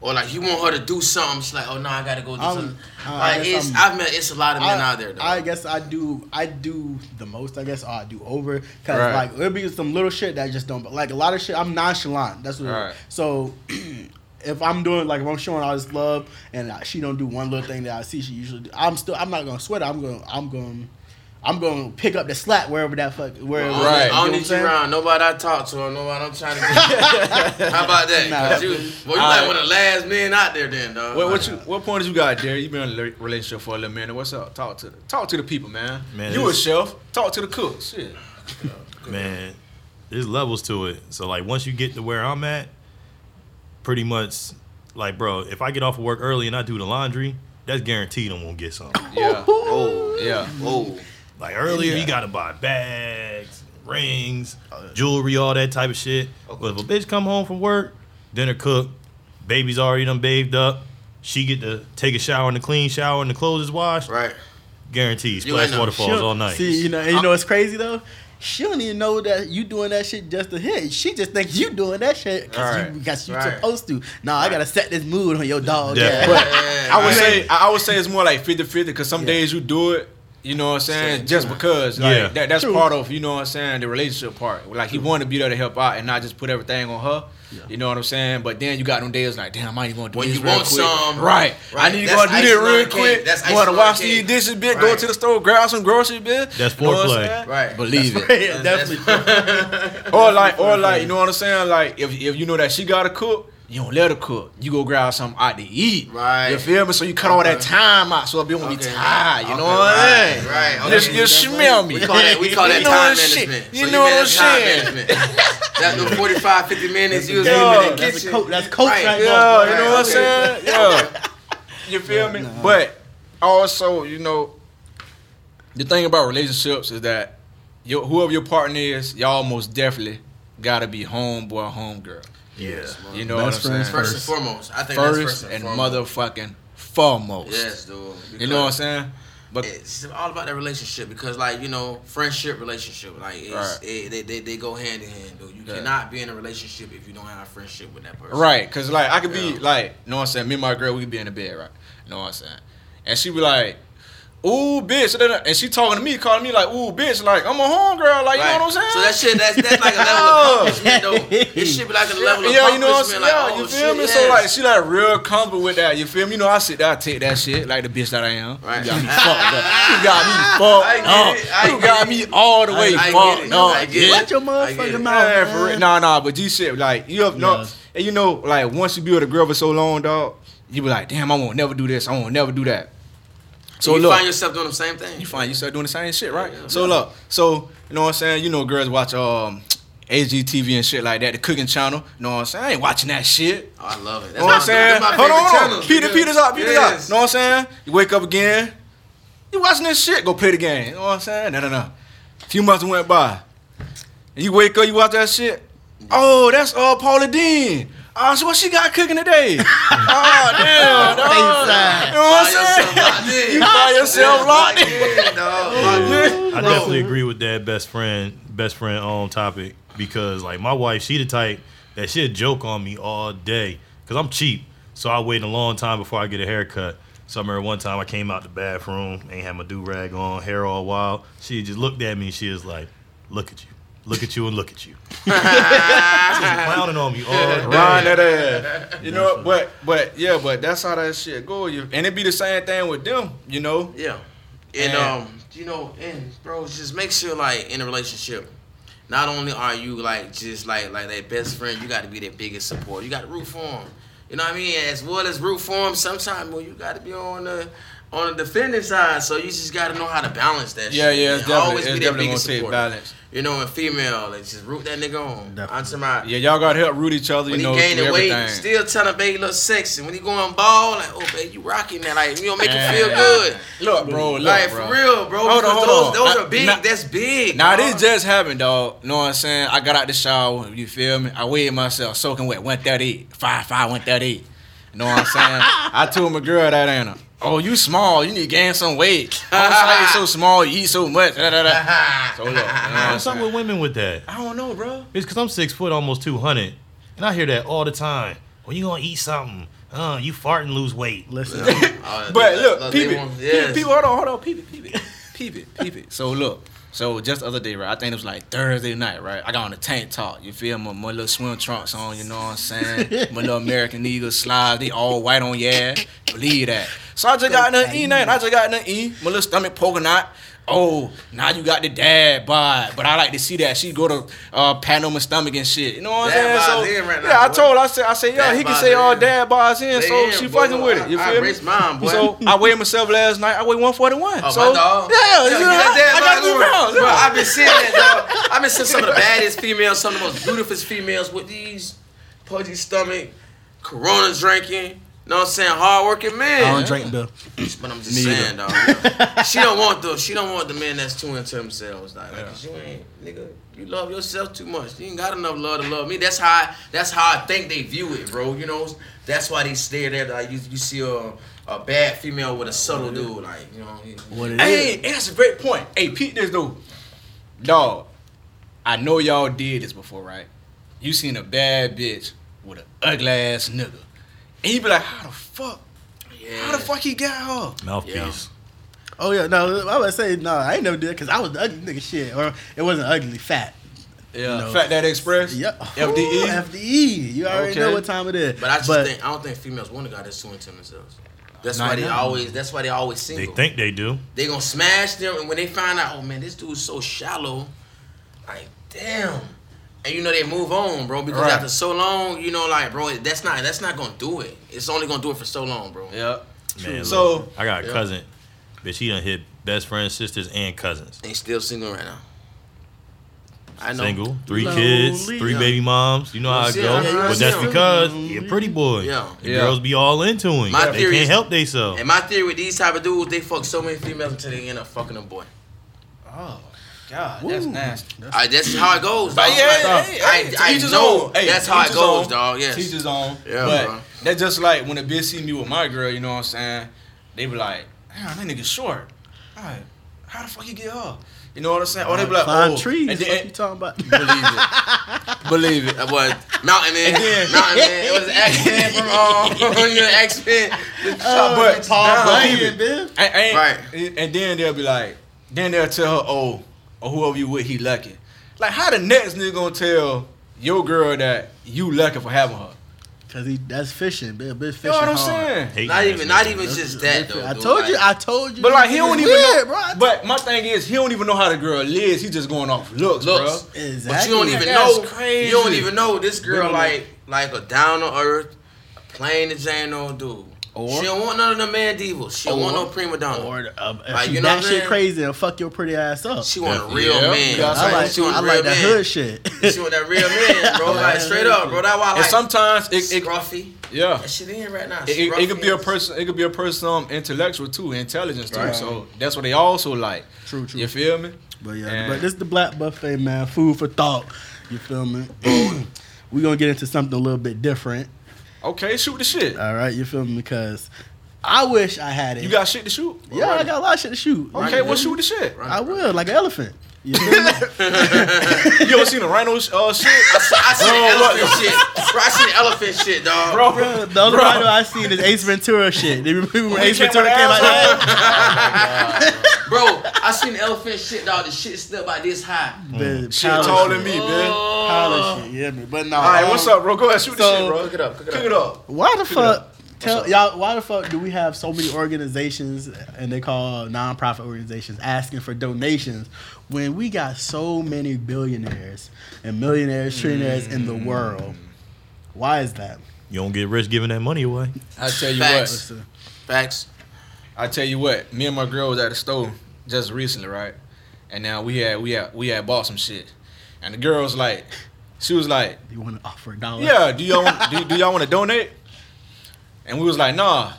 or like you want her to do something, she's like, oh no, I gotta go do I'm- something. uh, I like guess it's I'm- I've met it's a lot of men I, out there. Though. I guess I do. I do the most. I guess or I do over because Right. like there'll be some little shit that I just don't. But like a lot of shit, I'm nonchalant. That's what. it is. Right. So [CLEARS THROAT] if I'm doing like if I'm showing all this love and she don't do one little thing that I see she usually, do, I'm still. I'm not gonna sweat. it. I'm gonna. I'm gonna. I'm gonna pick up the slack wherever that fuck wherever. I don't, Right. I You know don't what I'm need you saying? around. Nobody I talk to or nobody I'm trying to get. [LAUGHS] How about that? Nah. 'Cause you, well, you All like right. one of the last men out there, then, dog. what what you what point did you got, Jerry? You been in a relationship for a little minute. What's up? Talk to the talk to the people, man. Man, you a chef. Talk to the cooks. Shit. man, there's levels to it. So like once you get to where I'm at, pretty much like bro, if I get off of work early and I do the laundry, that's guaranteed I'm gonna get something. Yeah. Oh, Yeah. oh. Like earlier, you gotta buy bags, rings, uh, jewelry, all that type of shit. But if a bitch come home from work, dinner cooked, baby's already done bathed up, she get to take a shower in the clean shower and the clothes is washed, Right. guaranteed You splash waterfalls She'll- all night. See, you know, and you know what's crazy though. she don't even know that you doing that shit just to hit. She just thinks you doing that shit because Right. you, because you Right. supposed to. Nah, I gotta set this mood on your dog. Yeah. Yeah. But Yeah, I would right. say I I would say it's more like 50-50 because some Yeah. days you do it, you know what I'm saying, Same just time. because. Like Yeah. that, that's True. part of, you know what I'm saying, the relationship part. Like he wanted to be there to help out and not just put everything on her. Yeah. You know what I'm saying? But then you got them days like, damn, I ain't gonna do When this you real want quick. some, right. I need to go and do icing this on real the quick. cake. That's Want to icing wash the these cake. dishes, bitch. Go to the store, grab some groceries, bitch. That's You know foreplay. Right. Believe it. yeah, definitely. [LAUGHS] Or like, or like, you know what I'm saying? Like, if, if you know that she gotta cook, you don't let her cook. You go grab something out to eat. Right. You feel me? So you cut all that time out, so it won't be Okay. tired. You know Okay, what I right, mean? right. You just, Okay. you smell me. We call that we call that You know time what I'm management. saying? You know what I'm saying? management. That little [LAUGHS] 45, 50 minutes you was in the That's a kitchen. coach. That's coach right, Right. there. Yeah, you Right, know what I'm saying? [LAUGHS] Yeah. You feel me? Nah. But also, you know, the thing about relationships is that your, whoever your partner is, y'all most definitely gotta be homeboy or homegirl. Yeah. You know Best what I'm saying? friends First and foremost, I think that's First first and, and foremost. motherfucking foremost. Yes, dude. You know what I'm saying? But It's all about that relationship because, like you know, friendship, relationship, like it's, Right. it, they, they they go hand in hand, dude. You Yeah. cannot be in a relationship if you don't have a friendship with that person. right, cause like I could be Yeah. like, you know what I'm saying? Me and my girl, we could be in the bed, right? You know what I'm saying? And she be like, "Ooh, bitch," and she talking to me, calling me like, "Ooh, bitch," like I'm a homegirl, like you know what I'm saying? So that shit, that's, that's like a level of [LAUGHS] accomplishment, though. It should be like a level of yeah, you know what I'm saying? Like, yeah, oh, you feel shit, me? yes. So like she like real comfortable with that. You feel me? You know I sit there, I take that shit like the bitch that I am. Right. You got me [LAUGHS] fucked up. You got me fucked up. You got me all the way I get fucked it, up. I get it. Watch your motherfucking it. mouth. Yeah, for real. Nah, nah, but G shit, like you have no, and you know, like once you be with a girl for so long, dog, you be like, damn, I won't never do this. I won't never do that. So you look, find yourself doing the same thing. you find yourself doing the same shit, right? Yeah. So look, so you know what I'm saying? You know, girls watch um. HGTV and shit like that, the cooking channel. You know what I'm saying? I ain't watching that shit. Oh, I love it. know what I'm saying? Hold on, hold on. Peter, Peter, Peter's up, Peter's Yes. up. You know what I'm saying? You wake up again. You watching this shit, go play the game. You know what I'm saying? No, no, no. A few months went by. And you wake up, you watch that shit. Oh, that's uh Paula Deen. Oh, so what she got cooking today? [LAUGHS] oh, damn, dog. You know what I'm saying? [LAUGHS] You find yourself locked in. I definitely agree with that best friend, best friend on topic because like my wife, she the type that she'll joke on me all day because I'm cheap, so I wait a long time before I get a haircut. So I remember one time I came out the bathroom, ain't had my do rag on, hair all wild. She just looked at me and she was like, "Look at you, look at you, and look at you." [LAUGHS] She's clowning on me all day. Run that ass. You know, but but yeah, but that's how that shit go. You and it be the same thing with them, you know. Yeah. And And- um, you know, and bro, just make sure like in a relationship, not only are you like just like like that best friend, you got to be their biggest support. You got to root for them. You know what I mean? As well as root for them, sometimes well, you got to be on the on the defending side. So you just got to know how to balance that. Yeah, shit, yeah, man. it's definitely, Always it's be definitely gonna take balance. You know, and female, like just root that nigga on. Definitely. I'm talking about. Yeah, y'all gotta help root each other, you When know, he gaining weight, everything. still telling baby look sexy. When he going ball, like, oh baby, you rocking that, like you don't make Man. you feel good. Look, bro, look, like bro. for real, bro. Hold on, hold those, on. those I- are big. now- that's big. Now dog. this just happened, dog. Know what I'm saying? I got out the shower. You feel me? I weighed myself, soaking wet, 138, 5'5", 138. You know what I'm saying? [LAUGHS] I told my girl that ain't her. Oh, you small. You need to gain some weight. [LAUGHS] I'm sorry so small. You eat so much. Da, da, da. [LAUGHS] So look, you know what What's up saying? with women with that? I don't know, bro. It's because I'm six foot, almost two hundred, and I hear that all the time. When you gonna eat something? Uh, you fart and lose weight. Listen, Oh, [LAUGHS] But look, they peep it. want- Peep yes. it. People, hold on, hold on. Peep it, peep it. Peep it, peep it. So look. So just the other day, right? I think it was like Thursday night, right? I got on the tank top. You feel me? My little swim trunks on, you know what I'm saying? [LAUGHS] my little American Eagle slides, they all white on your ass. Believe that. So I just got nothing eat, nothing. I just got nothing eat. My little stomach poking out. Oh, now you got the dad bod. But I like to see that. She go to uh, pat on my stomach and shit. You know what I'm saying? in right now, yeah, I boy. told her, I said, I said, yo, he can say all in. dad bods in, They so in, she boy. fucking with it. You I- feel I me? mine, boy. So I weighed myself last night. I weighed 141. Oh, so my dog. yeah, Yo, you know, I, I got two pounds. Bro, I've been seeing that, dog. [LAUGHS] I've been seeing some of the baddest females, some of the most beautiful females with these pudgy stomach, Corona drinking. Know what I'm saying? Hard working men. I don't drink Bill. But I'm just Neither. saying, dog. she don't want the she don't want the men that's too into themselves. Like, like, you ain't nigga, you love yourself too much. You ain't got enough love to love me. That's how I, that's how I think they view it, bro. You know, that's why they stare there. Like you, you see a a bad female with a subtle dude, like you know. What it Hey, is? hey, that's a great point. Hey, Pete, this though, dog. I know y'all did this before, right? You seen a bad bitch with an ugly ass nigga, and you be like, how the fuck? Yeah. How the fuck he got her? Mouthpiece. Oh yeah, no, I would say no. I ain't never did it because I was the ugly nigga shit, or it wasn't ugly, fat. Yeah, know. Fat Dad Express. Yep. FDE? FDE. You already Okay. know what time it is. But I just think I don't think females want a guy that's too into themselves. That's why they now. always. That's why they always sing. They think they do. they gonna smash them, and when they find out, oh man, this dude's so shallow, like damn. And you know they move on, bro, because Right. after so long, you know, like, bro, that's not that's not gonna do it. It's only gonna do it for so long, bro. Yep. Man, So- look, I got a Yeah. cousin, but she done hit best friends, sisters, and cousins. Ain't still single right now. I know. Single, three Lonely, kids, three yeah. baby moms. You know how it Yeah, goes. yeah, yeah, but that's yeah. because he a pretty boy. Yeah. The Yeah. girls be all into him. My they theory can't is- help themselves. And my theory with these type of dudes, they fuck so many females until they end up fucking a boy. Oh God, that's Woo. nasty. Alright, that's how it goes. But dog. yeah, Like, hey, I, hey, I teach know own. Hey, that's how it goes, own. dog. Yes. Teach his own. Yeah, but bro. that's just like when a bitch see me with my girl, you know what I'm saying? They be like, damn, that nigga short. Alright, how the fuck you get her? You know what I'm saying? Or they be like, Climb oh, trees. And what then, you talking about? believe it. [LAUGHS] believe it. That boy, Mountain Man. Then- Mountain Man. It was X Men from um, you know, X Men. Oh, but- Paul down, Bunyan, believe bitch. I, I ain't, Right. And then they'll be like, then they'll tell her, oh, or whoever you with, he lucky. Like, how the next nigga gonna tell your girl that you lucky for having her? Cause he that's fishing, bitch. Bitch You know what I'm hard. saying? Hating Not ass even, not even just that though. I dude. told you. I told you. But like he Niggas don't even weird, know. bro. But my thing is he don't even know how the girl lives. He just going off looks, Looks. bro. exactly. But you don't even That's know. crazy. You don't even know this girl like like a down to earth, plain as ain't no dude. Or- she don't want none of the man divas. She don't want no prima donna. Or if Like, you know that I'm shit saying? crazy and fuck your pretty ass up. she want a real Yeah. man. Yeah, I like she want I a real like that man. hood shit. [LAUGHS] She want that real man, bro. [LAUGHS] Like like straight up, bro. That's why I And sometimes it, it scruffy. yeah. That shit in right now. It, it, it could be a person. It could be a person um, intellectual too, intelligence too. Right. So that's what they also like. True, true. You feel me? But yeah, And- but this is the Black Buffet, man. Food for thought. You feel me? [CLEARS THROAT] We're gonna get into something a little bit different. Okay, shoot the shit. All right, you feel me? Because I wish I had it. You got shit to shoot. yeah, I got a lot of shit to shoot. Okay, well shoot the shit. I will, like an elephant. You? You ever seen a rhino uh, shit? I I see Bro, the what- shit. Bro, I see the elephant shit, dog. Bro, Bro, the only Bro. rhino I seen is Ace Ventura shit. They remember when When Ace he came Ventura out came the out there? [LAUGHS] Bro, I seen elephant shit, dog. The shit still about this high. The shit taller than shit. me, man. Pile of shit, you hear me? But no. All right, um, what's up, bro? Go ahead, shoot the shit, bro. Cook it up, cook it Cook up. it up. Why the it fuck? Tell y'all why the fuck do we have so many organizations and they call nonprofit organizations asking for donations when we got so many billionaires and millionaires, trillionaires in the mm. world? Why is that? You don't get rich giving that money away. I tell you Facts. what. Facts. I tell you what. Me and my girl was at the store just recently, right? And now we had we had we had bought some shit, and the girl was like, she was like, "Do You want to offer a dollar? Yeah, do y'all want, do, do y'all want to donate? And we was like, nah.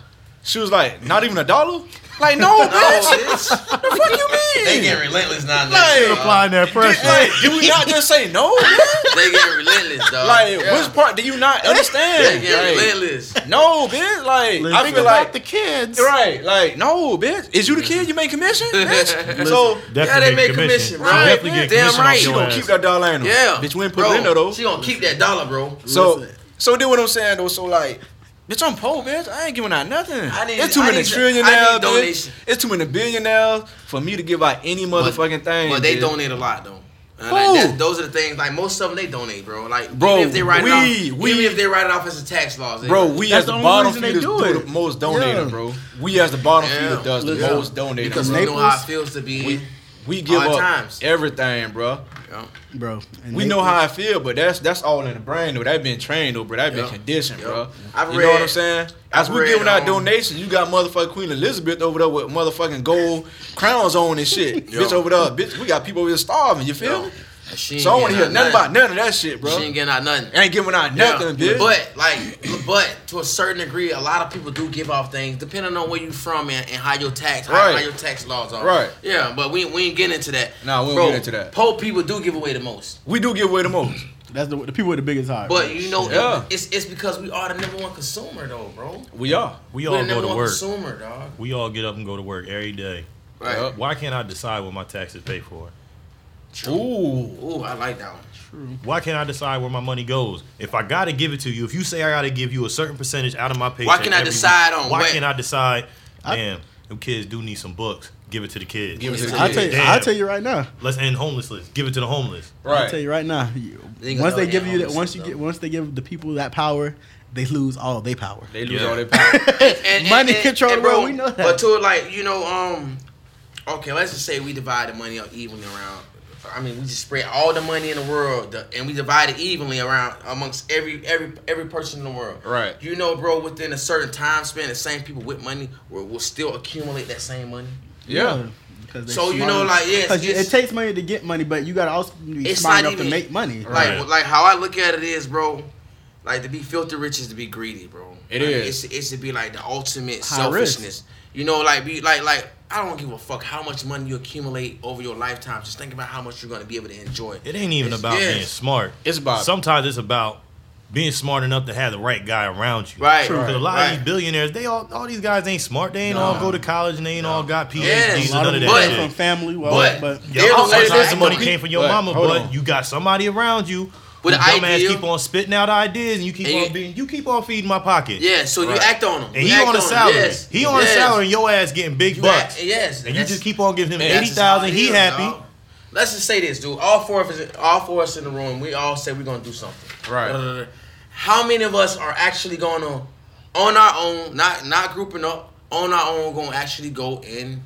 She was like, not even a dollar? Like, no, [LAUGHS] No, bitch. bitch. The fuck you mean? They get relentless now. Like, dog. Applying that uh, pressure. like, did we not just say no? [LAUGHS] They get relentless, dog. Like, Yeah. which part do you not They understand? getting Like, relentless. no, bitch. Like, I Listen. feel like the kids. right. Like, no, bitch. Is you the kid? You make commission, [LAUGHS] bitch. so Yeah, they make commission, bro. She definitely get Damn commission right. she your gonna ass. keep that dollar in her. Yeah. bitch. We ain't put bro, it in there though. She gonna keep that dollar, bro. So, Listen. so then what I'm saying though, so like, bitch, I'm poor, bitch. I ain't giving out nothing. I need- it's too I many trillionaires, bitch. It's too many billionaires for me to give out any motherfucking thing. But they bitch. donate a lot though. And Who? like, that's- those are the things. Like most of them, they donate, bro. Like Bro, even if they write we- it off, we- even if they write it off as a tax loss, they- Bro, we as the, the bottom reason they feeders do do, the most donating, Yeah. bro. We as the bottom Yeah. feeder does the most donating. because bro. we know how it Naples, feels to be. we, we give hard up times. everything, bro. Yeah. bro. and We they- know how I feel, but that's that's all in the brain, though. That been trained, though, bro. That been Yeah. conditioned, Yeah. bro. I've you know what read- I'm saying? As I've we read, giving out um, donations, you got motherfucking Queen Elizabeth over there with motherfucking gold crowns on and shit. [LAUGHS] Yeah. Bitch over there, bitch. We got people over here starving. You feel Yo, me? And she So I don't want to hear getting nothing about none of that shit, bro. She ain't getting out nothing. ain't giving out Yeah. nothing, bitch. But like, but to a certain degree, a lot of people do give off things depending on where you from and, and how your tax, how, Right. how your tax laws are. Right. Yeah, but we, we ain't getting into that. Nah, we don't Bro, get into that. Poor people do give away the most. we do give away the most. That's the, the people with the biggest heart. But you know, Yeah. it's it's because we are the number one consumer though, bro. We are. We We're all the go to one work. consumer, dog. We all get up and go to work every day. Right. Yup. Why can't I decide what my taxes pay for? Ooh. Ooh, I like that one. True. Why can't I decide where my money goes? If I gotta give it to you, if you say I gotta give you a certain percentage out of my paycheck, why can't I decide week, on Why what- can't I decide? I- Damn, them kids do need some books. Give it to the kids. Give it to the I'll kids. tell you. Damn. I'll tell you right now. Let's end homelessness. Give it to the homeless. Right. I'll tell you right now. you- They once they give you that, once you though. get, once they give the people that power, they lose all their power. They lose Yeah. all their power. [LAUGHS] And, Money control the world, we know that. But to like, you know, um, okay, let's just say we divide the money up evenly around. I mean, we just spread all the money in the world, the, and we divide it evenly around amongst every every every person in the world. Right. You know, bro, within a certain time span, the same people with money will, will still accumulate that same money. Yeah. because they So, you know, like, yes, 'Cause you- it takes money to get money, but you gotta also be smart enough even- to make money. Like, Right. like how I look at it is, bro. Like to be filthy rich is to be greedy, bro. It like, is. It's, it's to be like the ultimate High risk. selfishness. You know, like be like like I don't give a fuck how much money you accumulate over your lifetime. Just think about how much you're gonna be able to enjoy. It ain't even It's- about yes. being smart. It's about Sometimes it's about being smart enough to have the right guy around you. Right, True. Because a lot right. of these billionaires, they all all these guys ain't smart. They ain't all go to college and they ain't all got PhDs Yes. And none of of that come shit. from family, well, But- but Yeah, They're sometimes the that- money came from your But, mama, but on. you got somebody around you With who an idea. keep on spitting out ideas, and you keep And on being, you keep on feeding my pocket. Yeah, so you act on them. and he on a salary. He on a salary, and your ass getting big You bucks, act- yes, and you just keep on giving him Man, eighty that's just how thousand. He happy. dog. Let's just say this, dude. All four of us, all four of us in the room, we all say we're gonna do something. Right. How many of us are actually gonna, on our own, not not grouping up, on our own, gonna actually go and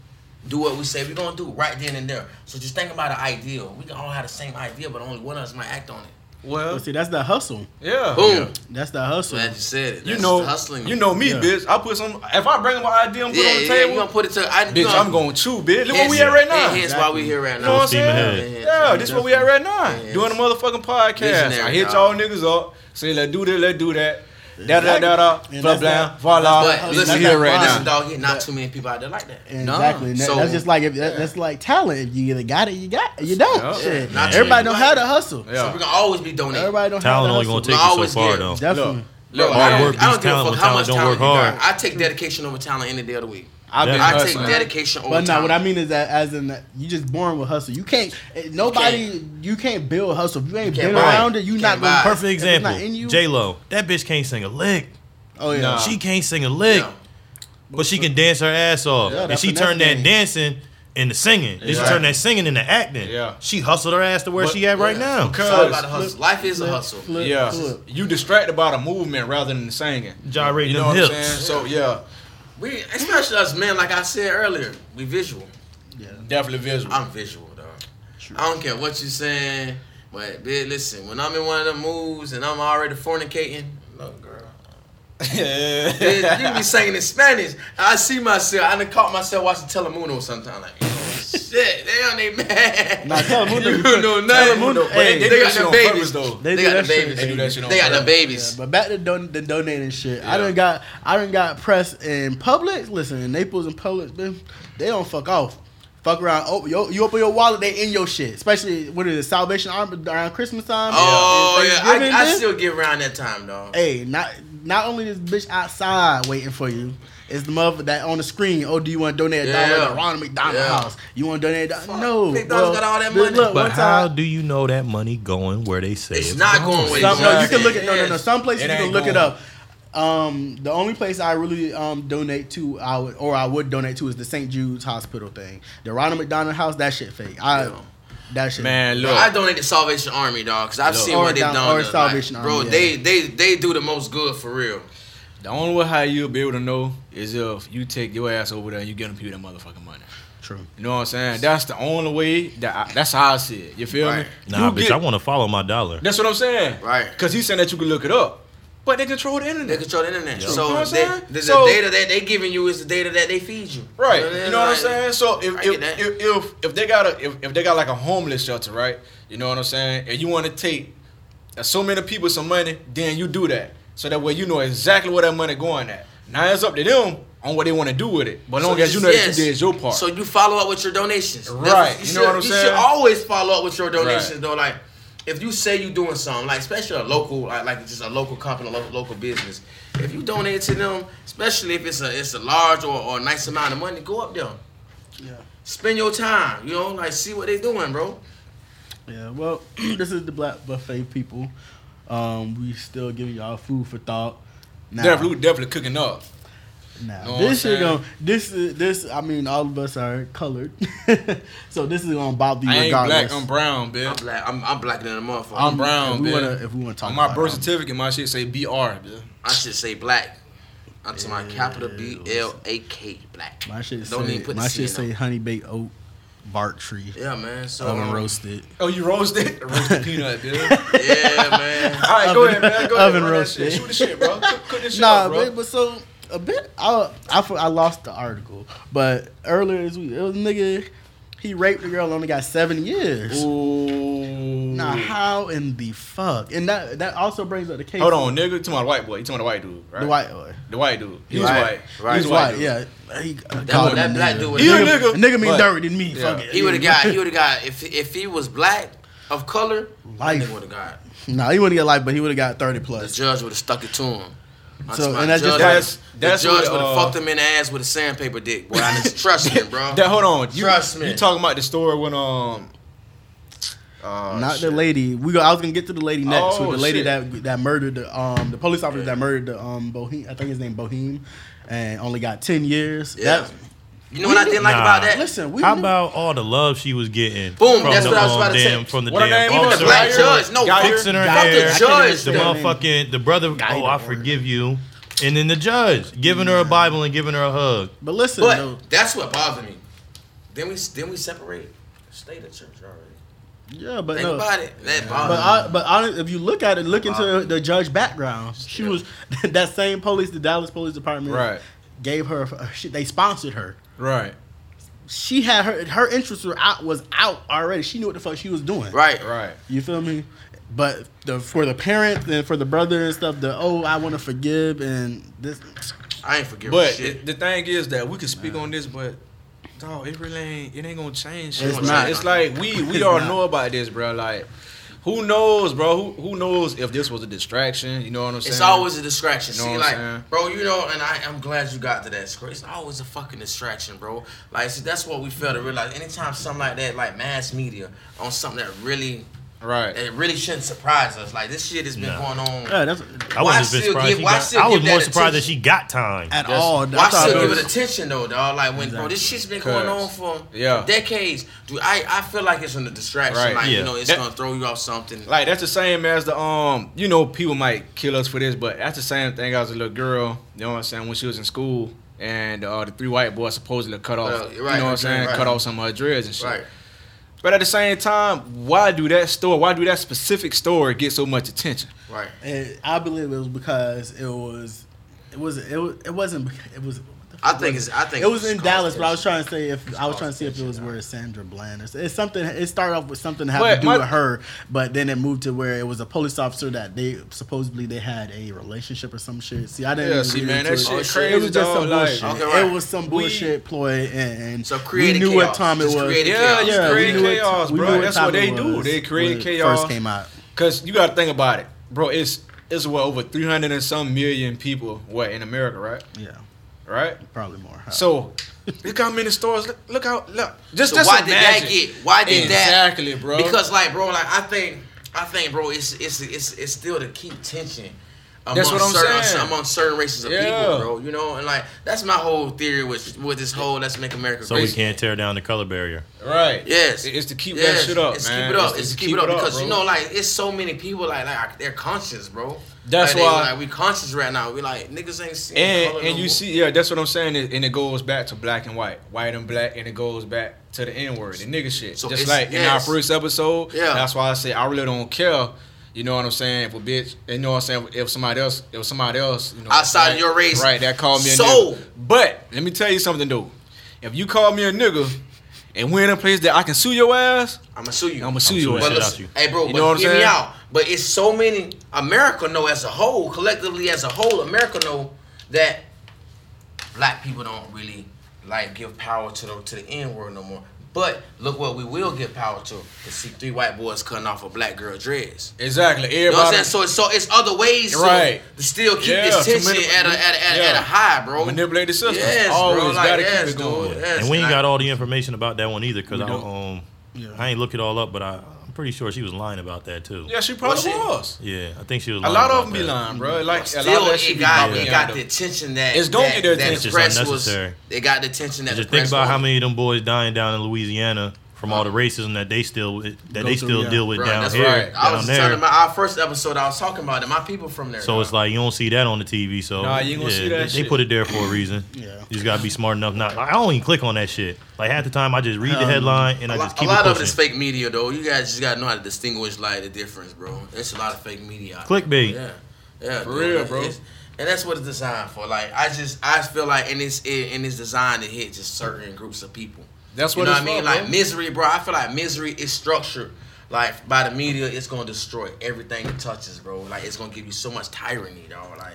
do what we say we're gonna do right then and there. So just think about an ideal. We can all have the same idea, but only one of us might act on it. Well, see, that's the hustle. yeah. Boom. That's the hustle. Glad you said it. You That's know, hustling. you know me, Yeah. bitch. I put some. If I bring my idea and put Yeah, it on the yeah, you gonna put it to. I, you bitch, gonna- I'm going to chew, bitch. Look where we hence- at right now. and Hence why we here right now. You know what now. I'm saying? ahead. Yeah, this is where we at right now. Doing a motherfucking podcast. Visionary, I hit y'all niggas up. Say let's do this, let's do that. Da da da da. And Blah that's blah. that- Voila. But listen, here right listen, now. dog. Not too many people out there like that. Exactly. And that- So- that's just like if that, that's like talent. If you either got it, you got it. You don't. Yeah. Shit. Yeah, not Everybody true. don't have the hustle. Yeah. So we're gonna always be donating. Everybody don't Talent have only gonna take you so far though. Definitely. Look, Look, I, hard don't- work I don't beats give a talent fuck how much talent you got. I take dedication over talent any day of the week. I've been Yeah. I take dedication over time. But no, what I mean is that as in that you just born with hustle. You can't. eh, Nobody. You can't build hustle. If you ain't You can't been buy it. around it, you You not can't gonna. Perfect example. in you. J Lo, that bitch can't sing a lick. Oh yeah. Nah. She can't sing a lick, Yeah. but she can dance her ass off. Yeah, and she turned that game. dancing into singing. Then she Yeah. turned that singing into acting. Yeah. She hustled her ass to where But- she at right now. Cause- about the hustle. Life is a hustle. Flip, Yeah, flip. you distracted by the movement rather than the singing. Gyrating You know them what I'm hips. saying? So yeah, We, especially us men, like I said earlier, we visual. Yeah. definitely visual. I'm visual, dog. I don't care what you're saying, but bitch, listen, when I'm in one of them moves and I'm already fornicating, look, girl. [LAUGHS] Bitch, you be singing in Spanish. I see myself. I done caught myself watching Telemundo sometime. Like, shit, they on they mad. Nah, Telemundo you be put- know nothing. Telemundo- But they, Hey, they, they got that shit them babies. though. They, They got that the babies. They do that shit on They got the purpose. babies. But back to don- the donating shit. I Yeah. done got I done got pressed in Publix. Listen, in Naples and Publix, bitch, they don't fuck off. Fuck around. Oh, you, you open your wallet, they in your shit. Especially when it is Salvation Army around Christmas time. Oh and yeah, I, I still get around that time, dog. Hey, not not only this bitch outside waiting for you, it's the mother that on the screen. Oh, do you want to donate a dollar Yeah. to Ronald McDonald Yeah. House? You want to donate? A Fuck, dollar? No, McDonald's got all that look, money. Look, But one how do you know that money going where they say It's it's, not going where some, no, you can look at no, no, no. Some places you can ain't look it up. Um, the only place I really um donate to, I would or I would donate to is the St. Jude's Hospital thing. The Ronald McDonald House, that shit fake. I Yeah. that shit. Man, Bro, look. I donate to Salvation Army, dog, because I've Look. seen Or what they've down- done. or to, Salvation like, bro, Army, they they they do the most good for real. The only way how you'll be able to know is if you take your ass over there and you get them people that motherfucking money. true. You know what I'm saying? That's the only way that I, that's how I see it. You feel Right. me? Nah, You bitch, get- I want to follow my dollar. That's what I'm saying. Right. Cause he's saying that you can look it up, but they control the internet. They control the internet. You know So what I'm they, saying? the, the So- data that they giving you is the data that they feed you. Right. You know You know what I'm saying? So if if, if if if they got a if, if they got like a homeless shelter, right? You know what I'm saying? And you want to take so many people some money, then you do that. So that way you know exactly where that money going at. Now it's up to them on what they want to do with it. But as long So as you know yes. that you did your part. So you follow up with your donations. Right. You, You should, know what I'm you saying? You should always follow up with your donations, Right. though. Like, if you say you're doing something, like especially a local, like, like just a local company, a local, local business. If you donate to them, especially if it's a it's a large or, or a nice amount of money, go up there. Yeah. Spend your time. You know, like see what they're doing, bro. Yeah, well, [CLEARS THROAT] this is the Black Buffet people. Um, we still giving y'all food for thought. Now, Definitely, definitely cooking up. now Know this I'm shit going this is this. I mean, all of us are colored, [LAUGHS] so this is gonna bother you I ain't regardless. black, I'm brown, I'm bitch. black. I'm, I'm blacker than a motherfucker. I'm brown, if we wanna, if we wanna talk On my about birth it, certificate, my shit say BR, bitch. I should say black. I'm to my capital B L A K black. my shit Don't say even put the my shit say honey baked oat bark tree Yeah, man. So oven um, roasted. Oh, you roasted? [LAUGHS] roasted peanut, bitch. Yeah, man. [LAUGHS] All right, go ahead, man. Go ahead. Oven run that roasted. shit. Shoot the shit, bro. Cook, cook this shit Nah, up, bro. but, but so a bit. I, I I lost the article, but earlier this week, it was a nigga. He raped a girl, only got seven years. Ooh. Now how in the fuck? And that that also brings up the case. Hold on, nigga. You talking about the white boy. You talking about the white dude, right? the white boy. The white dude. He's Right, white. right. He's He's white. white, yeah. He uh, That, called that a black nigga. dude would He a A nigga. nigga, a nigga mean But- dirty than me. Yeah. Fuck it. He would have got. He would have got. If if he was black of color, Life. Life. would have got. Nah, he wouldn't get life, but he would have got thirty plus. The plus. judge would have stuck it to him. I'm So, talking and about that's just- judge That's- would've- that's the judge would have uh, fucked him in the ass with a sandpaper dick. Boy, I just trust me, bro. [LAUGHS] That, hold on. You, Trust me. You talking about the story when um. Uh, Not shit. the lady. We go. I was gonna get to the lady next. Oh, with the lady shit. that that murdered the um the police officer that murdered the um Botham. I think his name Botham, and only got ten years. Yeah. That- You know what I didn't like about that? listen, we How knew- about all the love she was getting? Boom, from that's the, what I was um, about to say. damn, From the What her damn name? Even the officer. black judge, no, fuck Fixing her Fuck fuck hair. the judge. The though. motherfucking the brother. Oh, I forgive you. And then the judge giving her a Bible and giving her a hug. But listen, But though, that's what bothered me. Then we then we separate state of church already. yeah, but Think no. about it. That But bothered I, me. but honest, if you look at it, look into the judge background. She Yeah. was [LAUGHS] that same police, the Dallas Police Department, Right. Gave her, she, they sponsored her. Right. She had her, her interests were out, was out already. She knew what the fuck she was doing. Right. Right. You feel me? But the for the parents and for the brother and stuff, the oh I want to forgive and this. I ain't forgiving But shit. the, the thing is that we can speak on this, but dog, it really ain't. It ain't gonna change. shit, It's not. It's like we we It's all not. know about this, bro. Like, who knows, bro? Who who knows if this was a distraction? You know what I'm saying? It's always a distraction. You know See, like, saying? bro, you know, and I, I'm glad you got to that. It's always a fucking distraction, bro. Like, see, that's what we fail to realize. Anytime something like that, like mass media, on something that really, right. It really shouldn't surprise us. Like, this shit has been No. going on. Yeah, that's I was just still surprised. give- got, I was more that surprised that she got time. at That's- all. Why I thought still it give was- it attention though, dog? Like when bro, this shit's been going on for yeah. decades. Dude, I, I feel like it's a distraction. Right. Like Yeah. you know, it's That- gonna throw you off something. Like that's the same as the um, you know, people might kill us for this, but that's the same thing as a little girl. You know what I'm saying? When she was in school, and uh, the three white boys supposedly cut off. Well, you know what I'm saying? right. Cut off some of her dreads and shit. right. But at the same time, why do that store? Why do that specific store get so much attention? Right. And I believe it was because it was, it was, it was, it wasn't. It was. What the I think it's. I think It was it's in Dallas, but I was trying to say if I was trying to see if it was where Sandra Bland or it's something. It started off with something that had But to do my- with her, but then it moved to where it was a police officer that they supposedly they had a relationship or some shit. See, I didn't. Yeah, even see, man, that shit Oh, crazy. It was just some like- bullshit. Okay, right. It was some We- bullshit ploy, and, and So we knew chaos. what time it was. created Yeah, chaos. Yeah, we create knew what- chaos, we bro. knew what That's time what they do. They create when chaos. First came out. Cause you got to think about it, bro. It's it's what over three hundred and some million people what in America, right? Yeah, Right. probably more. So look how many stores. Look, look how look. Just So just why did that get? Why did that? exactly, bro? Because like, bro, like I think, I think, bro, it's it's it's it's still to keep tension. Among That's what I'm certain, saying. Among certain races of Yeah. people, bro, you know, and like that's my whole theory with with this whole "Let's Make America So Great." we can't tear down the color barrier. right. Yes, It's to keep Yes, that shit up, it's man. keep it up. It's, to keep, it up because you know, like it's so many people like like they're conscious, bro. That's like, they- why- like we conscious right now. We like niggas ain't seeing And color and no you more. see, yeah, that's what I'm saying, and and it goes back to black and white, white and black, and it goes back to the N word, the nigga shit. So Just it's- like in our first episode, Yeah. that's why I say I really don't care. You know what I'm saying? If a bitch, you know what I'm saying? If somebody else, if somebody else, you know, Outside of your race. right? That called me a So- nigga. But let me tell you something though. If you call me a nigga, and we're in a place that I can sue your ass, I'ma sue you. I'ma sue I'ma your sue ass. But shit out listen, you. hey, bro, You but know what I'm hear me saying? out. But it's so many. America know as a whole, collectively as a whole, America know that black people don't really like give power to the to the N word no more. But look what we will give power to: to see three white boys cutting off a black girl dress. Exactly. You know what I'm Everybody saying? So it's so it's other ways Right. to still keep Yeah, this tension manip- at a at a, at, a, yeah. at a high, bro. manipulate the system. Yes, Always bro. Like, gotta yes, keep it going. dude. Yes, and we ain't like- got all the information about that one either, because I don't. um Yeah. I ain't look it all up, but I, I'm I'm pretty sure she was lying about that too. Yeah, she probably Was she? was. Yeah, I think she was. A lot about of them be that. lying, bro. Like a lot Still, of that shit it be got it got the attention that It's gonna that, get their that attention. the It's just press was. unnecessary. They got the attention that And the just think press about how many of them boys dying down in Louisiana from all the racism that they still that Go they through, still yeah. deal with Bro, down that's here, right. I down was there. telling my our first episode. I was talking about it. My people from there. So it's like you don't see that on the TV. So Nah, you ain't gonna see that they, they shit. put it there for a reason. [CLEARS THROAT] Yeah. You just gotta be smart enough not. I don't even click on that shit. Like half the time, I just read the headline and a I lot, just a keep lot it of it is pushing. fake media, though. You guys just gotta know how to distinguish like the difference, bro. It's a lot of fake media. out Clickbait. Yeah, yeah, For dude. real, bro. it's- and that's what it's designed for. Like I just, I feel like in this, in this design to hit just certain groups of people. That's what, You know what I mean? for, bro. Like misery, bro. I feel like misery is structured. Like by the media, it's gonna destroy everything it touches, bro. Like it's gonna give you so much tyranny, dog. Like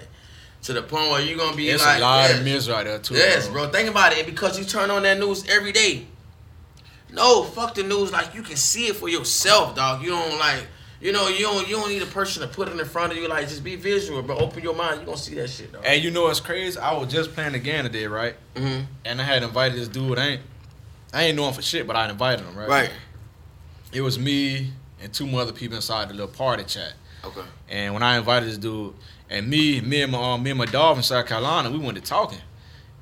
to the point where you're gonna be It's like, a lot yeah, of misery out there too. Yes, bro. Think about it. Because you turn on that news every day. No, fuck the news. Like you can see it for yourself, dog. You don't like, you know, you don't you don't need a person to put it in front of you. Like just be visual, bro. Open your mind. You gonna see that shit, dog. And you know what's crazy? I was just playing the game today, right? hmm And I had invited this dude. I ain't, I ain't know him for shit, but I invited him, right? Right. It was me and two more other people inside the little party chat. Okay. And when I invited this dude, and me, me and my um, me and my dog from South Carolina, we went to talking.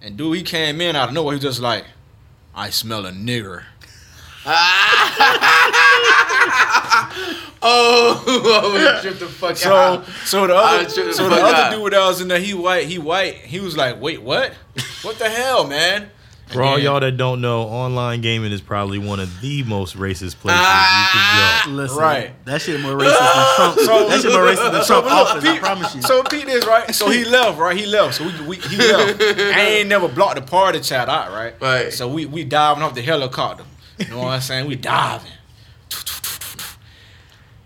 And dude, he came in out of nowhere. He was just like, "I smell a nigger." [LAUGHS] oh, I would the fuck So, out. so the other, the so the other out. dude that was in there, he white, he white. He was like, "Wait, what? What the hell, man?" For all y'all that don't know, online gaming is probably one of the most racist places Ah. you could go. Listen, Right. That shit more racist than Trump. So- that shit more racist than Trump look, office. I promise you. So Pete is right. So he left, right? He left. So we, we he left. I ain't never blocked the party chat out, right? Right. So we we diving off the helicopter. You know what I'm saying? We diving.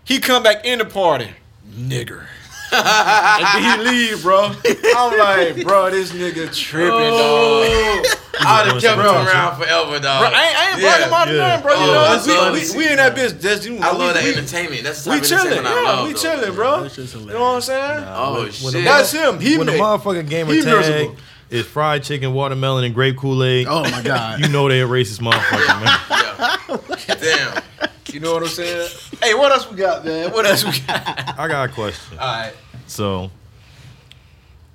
He come back in the party, nigger. And then he leave, bro. I'm like, bro, this nigga tripping, dog. Oh, I'd have Bro, kept him around forever, dog. Bro, I ain't, I ain't Yeah. brought him out of Yeah. nothing, bro. You Oh, know, that's we, funny we, we in that bitch. Just, you know, I love we, that we, entertainment. That's the we type of chilling. entertainment I Yeah, love, we though. chilling, bro. That's You know what I'm saying? Oh When- when shit. That's him. He when the motherfucking gamer he tag miserable. is fried chicken, watermelon, and grape Kool Aid, oh my god. [LAUGHS] you know they a racist motherfucker, man. [LAUGHS] Yeah. Damn. You know what I'm saying? hey, what else we got, man? What else we got? I got a question. All right. So,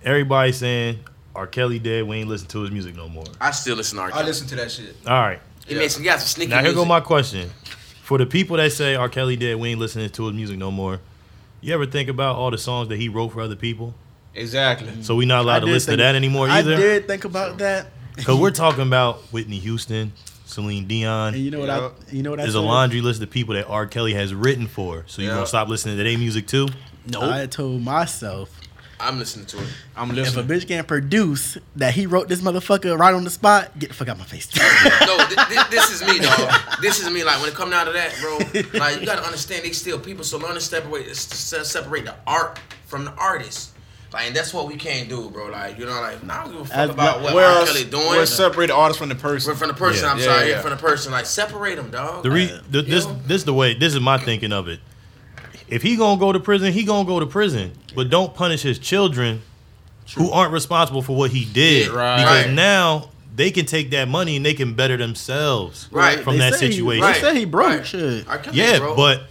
everybody saying R. Kelly dead, we ain't listen to his music no more. I still listen to R. I Kelly. I listen to that shit. All right. He made some, he got some sneaky Now here go my question. For the people that say R. Kelly dead, we ain't listening to his music no more. You ever think about all the songs that he wrote for other people? Exactly. So we not I allowed to did listen to that anymore either. I either. did think about that. Because we're talking about Whitney Houston, Celine Dion. And you know what Yup. I? You know what I? There's a laundry list of people that R. Kelly has written for. So you Yeah. gonna stop listening to their music too? No. I told myself I'm listening to it. I'm listening. if a bitch can't produce that he wrote this motherfucker right on the spot, get the fuck out my face. [LAUGHS] No, th- th- this is me, dog. This is me. Like when it come down to that, bro. Like you gotta understand, they still people. So learn to separate, se- separate the art from the artist. Like, and that's what we can't do, bro. Like, you know, like, I don't give a fuck As- about what Where R. else? Kelly doing. Where separate the artist from the person? We're From the person, Yeah. I'm Yeah, sorry, yeah. from the person. Like, separate them, dog. The re- Like, the, this you know? this the way this is my thinking of it. If he gonna go to prison, he gonna go to prison. But don't punish his children who aren't responsible for what he did. Yeah, right. Because Right. now they can take that money and they can better themselves Right. from They that say he- situation. They Right. say he broke Right. shit. R. Kelly, Yeah, bro. but R.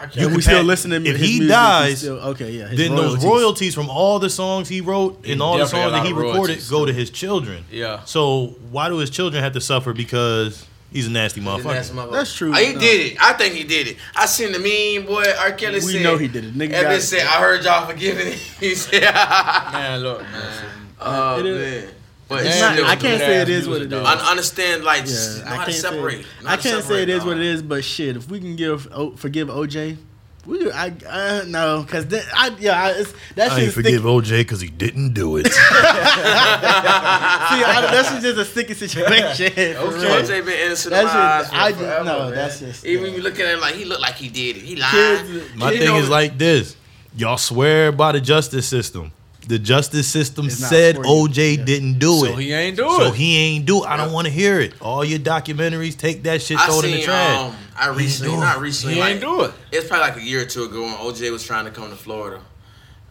you Kelly. we can [LAUGHS] still listen to if his he music, dies, still- okay, yeah. his then those royalties. royalties from all the songs he wrote He and all the definitely songs got that he of recorded royalties. go to his children. Yeah. So why do his children have to suffer because he's a nasty motherfucker? That's, motherfucker. That's true, He no. did it. I think he did it. I seen the meme, boy. R. Kelly We said. know he did it. Nigga That got- bitch said, "I heard y'all forgiving it." [LAUGHS] He said, Man, look, man. "Oh It is- man." But It's it's not, I can't say it is what it is. I understand, like, Yeah, know I how to can't separate. say. Know how I can't say it is what it is, but shit, if we can give o, forgive OJ, we I uh, no, cause then I yeah, I, it's, that I shit ain't forgive sticky. OJ because he didn't do it. [LAUGHS] See, I, that's just a sticky situation. Okay. OJ been innocent That of shit- my I for just- forever, no, man. that's just- even yeah. you look at him like he looked like he did it. He lied. Kids- My You thing know- is like this: y'all swear by the justice system. The justice system It's said. OJ Yeah. didn't do So it. So he ain't do So it. So he ain't do. it. I don't want to hear it. All your documentaries, take that shit, I throw it in the seen. trash. Um, I recently, not recently, He like, ain't do it. It's probably like a year or two ago when OJ was trying to come to Florida.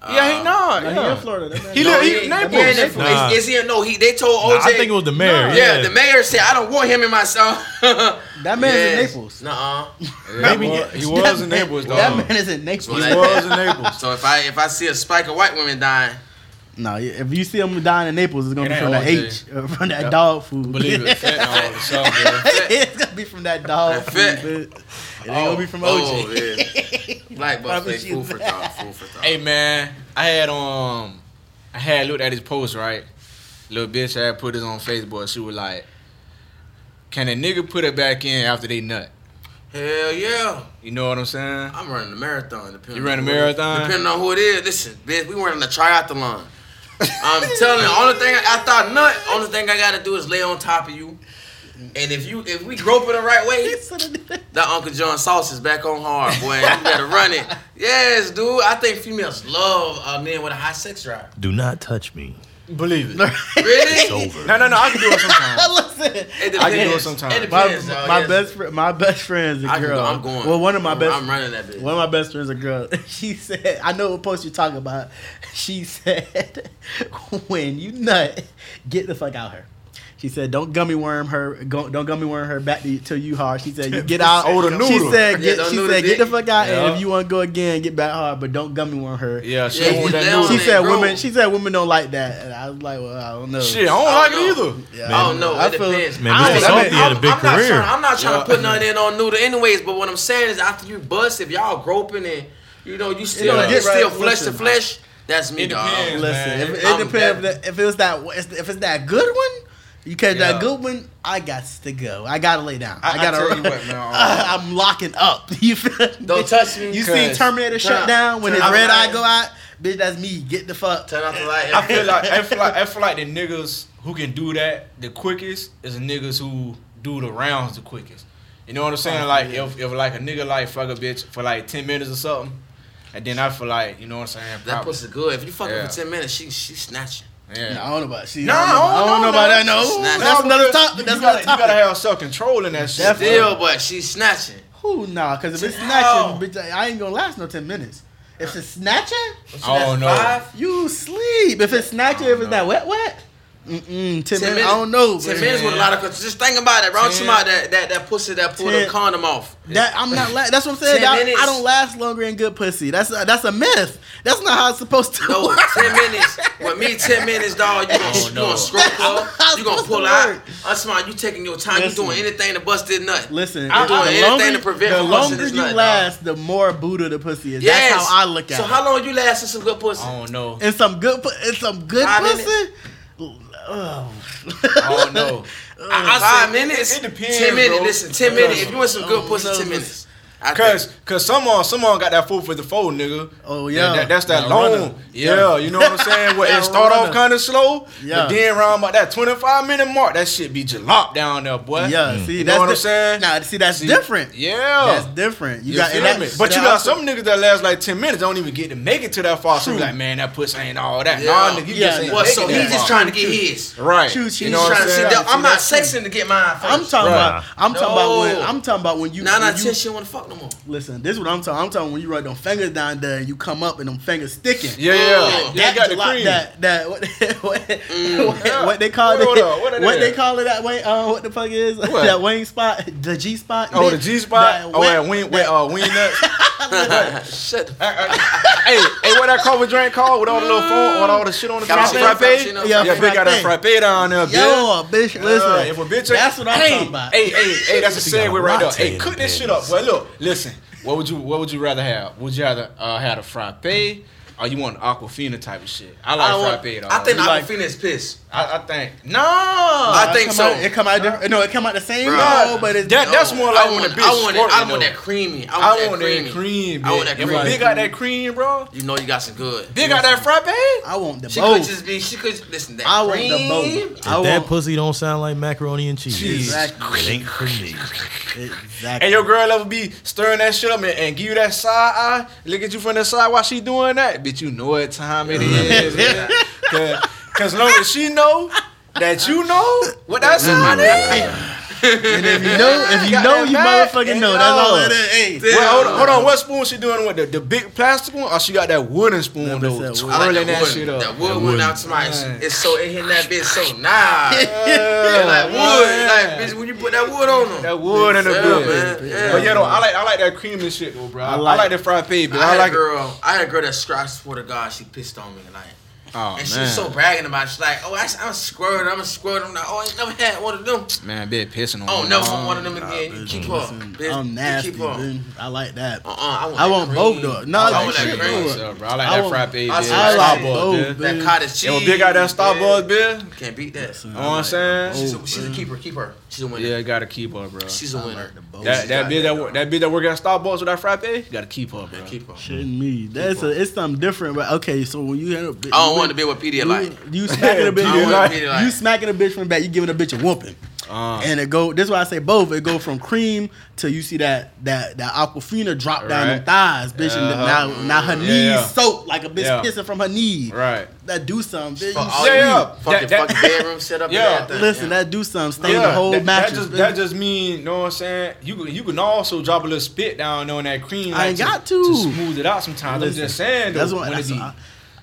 Yeah, he Um, not. No, he in Florida. He No, he, he- he, Naples. he, ain't- Nah. is, is he? No, he. They told Nah, OJ. I think it was the mayor. Nah. Yeah, the mayor said I don't want him in my song. [LAUGHS] That man is in Naples. Nuh-uh. [LAUGHS] Yeah, he was, he was in Naples, man- dog. That man is in Naples. So He that- was in Naples. So if I if I see a spike of white women dying, No, if you see them dying in Naples, it's gonna It be from the H, uh, from that Yep. dog food. Believe it, fentanyl [LAUGHS] or something. bro. [LAUGHS] it's gonna be from that dog That food. bitch. It ain't gonna be from Oh, OJ. yeah. Black buffet, Promise you food for that. thought, food for thought. Hey man, I had um, I had looked at his post right. Little bitch had put this on Facebook. She was like, "Can a nigga put it back in after they nut?" Hell yeah. You know what I'm saying? I'm running a marathon. Depending You running a who it is. marathon? Depending on who it is. Listen, bitch, we running a triathlon. I'm [LAUGHS] telling you, only thing I thought nut, only thing I gotta do is lay on top of you. And if you if we grope it the right way, that Uncle John sauce is back on hard, boy. You better run it. [LAUGHS] Yes, dude. I think females love uh, men with a high sex drive. Do not touch me. Believe it. [LAUGHS] It's over. No, no, no. I can do it sometimes. [LAUGHS] Listen, It I can do it depends. sometimes. It my, depends. dog, my yes. best friend, my best friend's a I can girl. go, I'm going. Well, one of my I'm, best, I'm running that bitch. one of my best friends a girl. [LAUGHS] She said, I know what post you're talking about. She said, when you nut, get the fuck out her. She said, "Don't gummy worm her. Go, don't gummy worm her back to you, till you hard." She said, "You get [LAUGHS] out." Oh, the She said, "Get." don't she said, "Get the fuck out." Yeah. And if you want to go again, get back hard, but don't gummy worm her. Yeah, she Yeah, don't want get that. She said, Bro. "Women." She said, "Women don't like that." And I was like, "Well, I don't know." Shit, I don't I like don't it know. either. Yeah, I don't know. I It feel- depends. Man, I mean, I mean, had a big I'm Not trying, I'm not trying Yeah. to put nothing in on noodle anyways, but what I'm saying is after you bust, if y'all groping and you know you still don't get still flesh to flesh. that's me, It dog. depends. Listen, it depends if, if it was that if it's that good one, you catch Yeah. that good one. I got to go. I gotta lay down. I- I, I gotta. tell you what, man, [LAUGHS] um, I'm locking up. [LAUGHS] You feel? Don't touch me, You seen Terminator Turn shut down when turn his red eye go out? Bitch, that's me. Get the fuck. Turn off the light. I feel like I feel like I feel like the niggas who can do that the quickest is the niggas who do the rounds the quickest. You know what I'm saying? Like if, if like a nigga like fuck a bitch for like ten minutes or something, and then I feel like you know what I'm saying? that probably- pussy good. If you fuck her Yeah. for ten minutes, she she snatching. Yeah. No, I don't know about. See, No, I don't know, I don't know about that. No, that's another because topic. You, That's you gotta, another you gotta have self control in that shit. Definitely. Still, but she's snatching. Who nah? Because if it's How? snatching, bitch, I ain't gonna last no ten minutes. If it's snatching, Oh, no. You sleep. If it's snatching, if it's no. that wet wet. Mm-mm, ten, 10 minutes. I don't know. Ten man. minutes with a lot of just think about it. Round Ten. about that that that pussy that pulled the Ten. condom off. That I'm not. La- that's what I'm saying. 10 I. I don't last longer in good pussy. That's a, that's a myth. That's not how it's supposed to No, work. ten minutes. With me, ten minutes, dog. You gonna, Oh, you no. gonna scroll up. [LAUGHS] You gonna pull to out. work? I'm smart. You taking your time. Listen. You doing anything to bust this nut. Listen, I'm the doing anything longer, to prevent the busting longer this you nut, dog. last, the more Buddha the pussy is. Yes. That's how I look at So it. So how long you last in some good pussy? I don't know. in some good, pu- in some good Five pussy. Oh. Oh, [LAUGHS] oh. I don't know. I, I Five minutes. It, it depends. Ten minutes. Listen, ten minutes. If you want some good Oh, pussy, ten minutes. I Cause, think. cause someone, someone got that four for the four, nigga. Oh, yeah. that- that's that That long. Yeah. Yeah. you know what I'm saying. Where [LAUGHS] it start off kind of slow, Yeah. but then around about that 25 minute mark, that shit be jalop down there, boy. Yeah, see, You that's know what di- I'm saying? Nah, see, that's See, different. Yeah. That's different. You, You got, feel that, me? But that you got also- some niggas that last like 10 minutes, don't even get to make it to that far. So you like, man, that pussy ain't all that. Yeah. Nah, nigga, you Yeah, just ain't Well, so he's just trying to get his. Right. You know He's what trying I'm to see saying? I'm not that's sexing to get mine. I'm talking about. I'm talking about when. I'm talking about when you. Nine when out you- she want to fuck no more. Listen, this is what I'm talking. I'm talking when you run them fingers down there and you come up and them fingers sticking. Yeah, yeah. Oh, yeah, you got the cream. That that what [LAUGHS] what, Mm. what, Yeah. what they call What- it? what- what it What is? they call it? That way? Uh, what the fuck is What? that wing spot? The G spot? Oh, the G spot? that Oh, wet- that wing, wet, uh, wing nuts. [LAUGHS] Shut the hey, hey, what that coffee drink called with all the little foam, with all the shit on the top? Cappuccino, Frappe? cappuccino. Yeah, Yeah, bitch got that frappe. frappe down there, bitch. Yo, bitch, Yeah, listen. if a bitch, that's what I'm hey, talking about. Hey, hey, hey, that's a She got a segue right there. Hey, cook this shit up, panties. boy. Look, listen. What would you What would you rather have? Would you rather uh, have a frappe, or you want Aquafina type of shit? I like I, don't want, frappe. Dog. I think You like- Aquafina is pissed. I, I think no. I think come so. Out, it come out different. No, it come out the same Bruh. roll, but it's That- that's more like I when want, a bitch I want, it, I want that creamy. I I want, want that that creamy. cream. I want that If cream. a bitch got that cream, bro, You know you got some good. bitch got that frappe. I want the She could just be. She could listen. That I want the both. If I that want pussy don't sound like macaroni and cheese, Exactly. it ain't for me. exactly. And your girl ever be stirring that shit up and, and give you that side eye, look at you from the side while she doing that, bitch. You know what time it is. Cause, Cause long as she know that you know what that side is, And if you [LAUGHS] know, if you Got know, you back? motherfucking know. That's oh, all yo. it is. Hey, Damn. Wait, hold on, hold on. What spoon she doing with the, the big plastic one, or she got that wooden spoon That though, bitch that wood. I like that that, shit up? That wood That went out to my. Man. It's so it hitting that bitch so [LAUGHS] nice. Yeah, like wood, like bitch, when you put that wood on them. that wood in the Yeah, bit. man. Yeah. But you know, I like I like that creamy shit though, bro. I, I like, like- that fried baby. I, I, had like a girl. I had a girl that scratched. Swear to God, she pissed on me. Like, it. Oh and she was so bragging about. it. She's like, "Oh, I, I'm squirting. I'm a squirt. I'm like, oh, I ain't never had one of them. man, bit pissing on. Oh, me. never want one of them again. You keep her, bitch. I'm You nasty, keep her. man. I like that. Uh, uh I want, I that want cream. both though. No, I like want that shit, cream. though. bro. I like I that want- fried. I bitch. I like Starbucks, both, man. That cottage cheese. Yo, Big got that Starbucks, yeah. bitch. Can't beat that. You know what I'm saying? She's a, she's a keeper. Keep her. She's a winner. Yeah, gotta keep her, bro. She's a I winner. like the. That that got bitch that, that work that bitch that work at Starbucks with that frappe, you gotta keep her, bro. Keep her. Shitting me. That's a, it's something different. But okay, so when you end up, I don't want to be with Pedialyte. You, you smacking a [LAUGHS] bitch. I you, don't want Pedialyte. you smacking a bitch from the back. You giving a bitch a whooping. Uh, And it go. This is why I say both. It go from cream to you see that that that Aquafina drop down them thighs, bitch. Uh-huh. now now her Yeah, knees yeah. soaked like a bitch Yeah. pissing from her knee. right. That do something, bitch. Fuck You all sweet. Yeah, yeah. fucking That- that- fucking bedroom set up Yeah. and. Listen, yeah. that do something. Stain the whole that, mattress. That just, bitch. that just mean, you know what I'm saying? You can you can also drop a little spit down on that cream. I ain't got to. to smooth it out. Sometimes Listen, I'm just saying. Though, That's what. when That's it be, what I,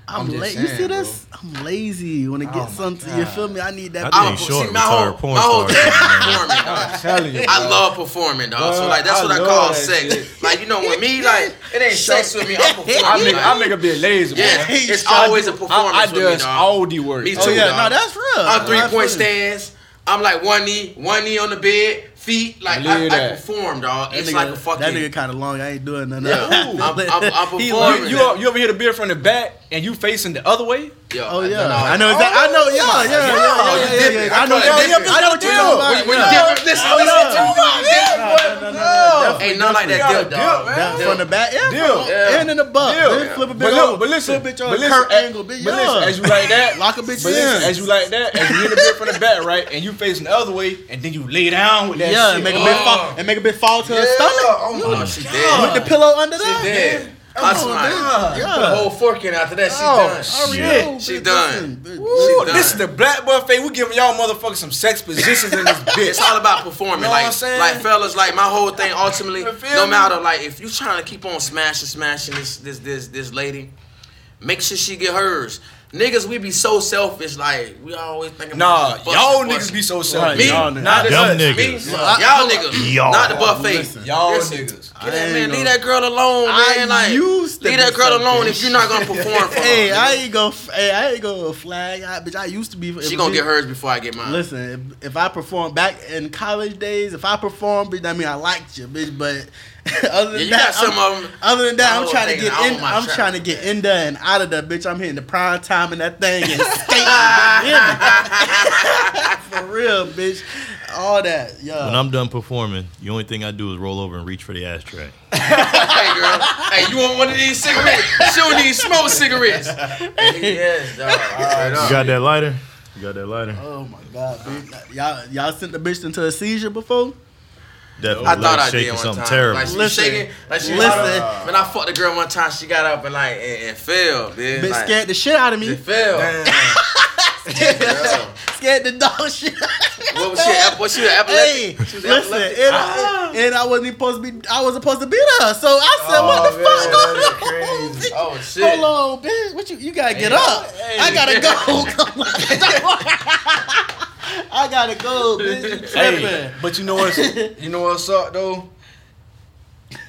I'm, I'm lazy. You see saying, this? I'm lazy when it Oh gets my something. You feel me? I need that. I I think don't- short see, my whole, retired porn my whole thing [LAUGHS] performing. I'm telling you, I love performing, dog. so like that's I what I call sex. shit. Like you know, with me, like it ain't sex with me. I'm [LAUGHS] performing. I make like, I make a bit lazy, yeah, man. it's always do- a performance I, I with me, dog. all the work. Me Oh yeah, dog. no, that's real. I'm three point feel stands. I'm like one knee, one knee on the bed, feet. Like I, Believe I perform, dog. That It's nigga, like a fucking. that nigga kind of long. I ain't doing nothing. Yeah. I'm- I'm- I'm [LAUGHS] performing. like- You, you, you ever hear the beer from the back and you facing the other way? Yo, Oh yeah, done all I know that. exactly. I know. Yeah, yeah, yeah, yeah, yeah, yeah, yeah. I know. I Yeah, yeah. I know what you're talking about. When, when Yeah. you dip, listen, Oh, listen yeah. to me. When you dip, No, Ain't nothing like that gotta dip, dog. That from the back, yeah, Dip. and in the butt, then flip a But bitch over, but listen, bitch on but a listen, Kurt Angle, bitch. but listen, as you like that, lock a bitch in. as you like that, as you hit the bit from the back, right, and you facing the other way, and then you lay down with that yeah, shit. and make a Oh. bitch fall, and make a bitch fall to her stomach Oh, she with dead. the pillow under She there. Dead. That's Come on, my. bitch. Put a whole fork in after that. She Oh, done. shit. Yeah. She Bitch, done. listen, bitch, Ooh, done. this is the black buffet. We giving y'all motherfuckers some sex positions in this bitch. It's all about performing. Know what like, I'm saying? like fellas, like my whole thing ultimately, You feel no me? matter like if you trying to keep on smashing, smashing this this this this lady, make sure she get hers. Niggas, we be so selfish. Like we always thinking. Nah, about busting, y'all busting. niggas be so Right, selfish. Me, y'all not the Them us. Me, niggas. y'all niggas, Y'all. not the buffet. Listen. Y'all Listen, niggas. Get that man, leave that girl alone, I man. Like, used to leave be that girl alone if you're not gonna [LAUGHS] perform for Hey, her. I ain't go. Hey, I ain't go flag. I, bitch, I used to be. She gonna get hers before I get mine. Listen, if, if I perform back in college days, if I perform, bitch, that mean I liked you, bitch. But [LAUGHS] other than Yeah, you that, got some I'm, of them. other than that, I'm trying to get I in. want my I'm trap. trying to get in there and out of that bitch. I'm hitting the prime time in that thing and [LAUGHS] skating. you hear me? [LAUGHS] For real, bitch. All that, yeah. When I'm done performing, the only thing I do is roll over and reach for the ashtray. hey girl, hey, you want one of these cigarettes? She don't need smoke cigarettes. yes, dog. Straight You got that lighter? You got that lighter? oh my god, bitch. Y'all, y'all sent the bitch into a seizure before? Definitely. I thought I shaking did one something time. terrible. Like she Listen, shaking, like she listen. listen. When I fucked the girl one time, she got up and like and, and fell, bitch. Bitch like, scared the shit out of me. She fell. Yeah. [LAUGHS] [LAUGHS] Scared the dog shit. What was she? ep- Was she an Hey. She was listen, epileptic? and, Ah. I, and I wasn't supposed to be. I wasn't supposed to beat her. So I said, "What the man, fuck going on? [LAUGHS] Oh shit. Hold on, bitch. What you? You gotta get up. hey. I gotta go. I gotta go, bitch. You tripping? Hey, but you know what's [LAUGHS] you know what's up though?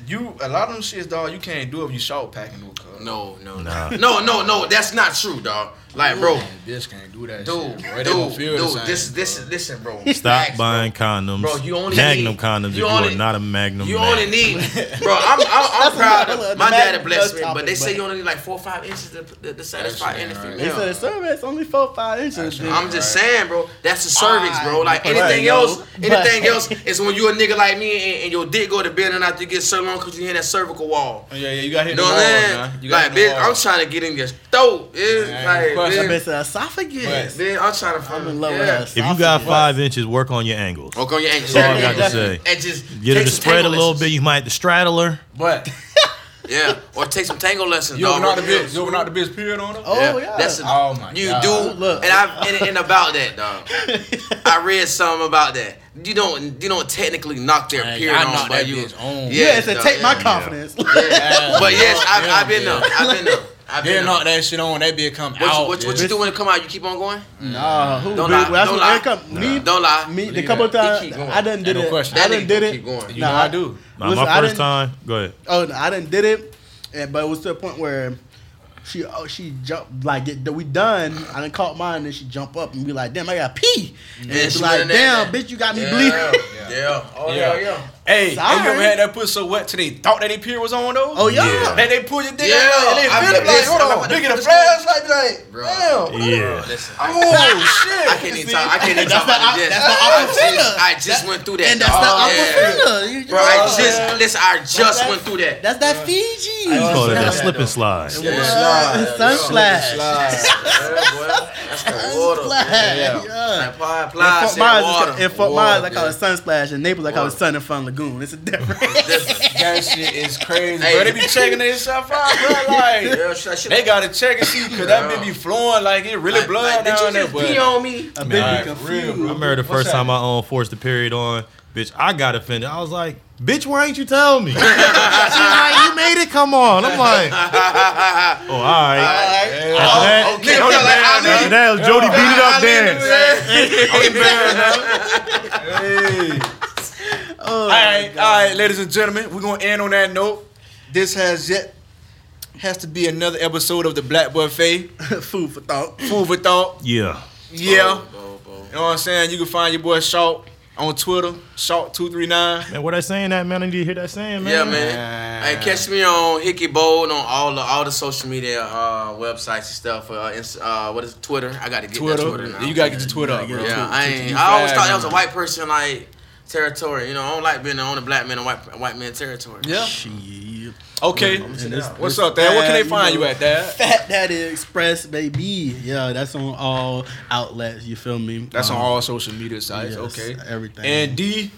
You a lot of them shits, dog. You can't do it if you short packing no cuz. No, no, Nah. no, no, no. That's not true, dog. Like, bro, Man, bitch can't do that dude, shit. Bro. It don't dude, feel the dude. same, This, bro. this, listen, bro. Stop Facts, bro. buying condoms. Bro, you only Magnum need- condoms you if only- you are not a Magnum You man. only need, [LAUGHS] bro. I'm, I'm, I'm proud. Of, my dad daddy blessed does me, but topic, they say you only need like four or five inches to, to, to satisfy That's any right. They female. said the cervix only four or five inches. That's. I'm just saying, bro. That's the cervix, bro. Like anything yo. else, anything else is when you a nigga like me and, and your dick go to bed and after you get so long because you hit that cervical wall. Oh, yeah, yeah, you got hit You know the what wall, I'm saying? man. You Like, bitch. I'm trying to get in your throat. Yeah, Man, like, question. That bitch, bitch said esophagus. bitch, I'm trying to I'm in love yeah. with her. If you got five inches, work on your angles. Work on your ankles. That's all I got to say. And just Get her to spread a little bit. You might have to straddle her. But [LAUGHS] Yeah, or take some tango lessons. you dog. ever knock the Work bitch? You ever knock the bitch period on her? Oh yeah. That's Oh, my you God. do. Look. and I and, and about that, dog. [LAUGHS] I read something about that. You don't you don't technically knock their Man, period y'all on, knock but that you bitch on. Yeah, it's a dog, take my yeah. confidence. [LAUGHS] But yes, I've, Yeah, I've been yeah. there. I've been there. I've been Then knock that shit on, that bitch come What, you, out. what, what you do when it come out? You keep on going. Nah, who? Don't lie, that's don't what lie. Eric come- Me, Don't lie. me. The couple that. times He keep going. I done did Ain't no it. question. I That done did gonna it. keep going. You know I do. Nah, Listen, my I first didn't- time. Go ahead. Oh, no, I didn't did it, but it was to a point where she oh, she jumped like it, we done. I done caught mine, and she jump up and be like, "Damn, I got pee." And Yeah, it's she like, "Damn, there. bitch, you got me Yeah, bleeding." yeah. Oh Yeah. yeah, yeah. Hey, Sorry. and you ever had that pussy so wet till they thought that they period was on though? Oh yeah. Yeah. That they pull your dick Yeah, out and they I feel mean, it like, listen, hold I'm on, about to look the this flashlight, be like, Bro. damn. Yeah. Listen, I, Oh shit. I can't even talk. I can't even That's talk about this. that's the I Aquafina. I just went through that. And that's dog. the Yeah. Aquafina. Bro, I just listen. I just went through that. That's that Fiji. You call it that slip and slide. Yeah. Yeah. Sun splash. Yeah, boy. That's the water. Splash. Yeah. Yeah. Apply, In apply, Fort said Myers, water. it's- in Fort Water, Myers, I call yeah. it sun splash. In Naples, I call it Water. sun and fun lagoon. It's a difference. [LAUGHS] That shit is crazy. Hey. Bro, they be checking themselves out, bro. Like, [LAUGHS] Yeah, shit, shit. they gotta check and see, cause that bitch be flowing like it really Like- blood like, down there, just but. pee on me? A bit Alright, confused. real, I remember the What's first that? time I um, forced the period on, bitch, I got offended. I was like, bitch, why ain't you tell me? [LAUGHS] She's like, you made it come on. I'm like, oh, all right. Hey, After that, oh, okay, Jody- okay, like, I after leave. that, Jody beat it up Hey. dance. Oh, All right, all right, ladies and gentlemen, we're gonna end on that note. This has yet has to be another episode of the Black Buffet. [LAUGHS] food for thought. Food for thought. Yeah. Yeah. Bo, bo, bo. You know what I'm saying? You can find your boy Shalt on Twitter, Shalt239. Man, what I saying that, man? I need to hear that saying, man. Yeah, man. Hey, catch me on Hickey Bold on all the all the social media uh, websites and stuff. Uh, Inst- uh, what is it? Twitter? I got to get Twitter. that Twitter now. You gotta get your Twitter up, bro. Yeah, Twitter, I ain't. I always thought that was a white person like territory. You know, I don't like being on the black man and white white man territory. Yeah. Shit. Okay. And this- What's this up, Dad? Where can they find you know, at, Dad? Fat Daddy Express, baby. Yeah, that's on all outlets. You feel me? That's on Um, all social media sites. yes, okay. everything. And D.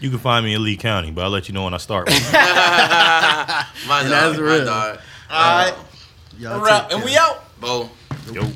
You can find me in Lee County, but I'll let you know when I start. [LAUGHS] [LAUGHS] my And dog, that's my real. dog. All right. Y'all Wrap. take And we out. Bo. Yo.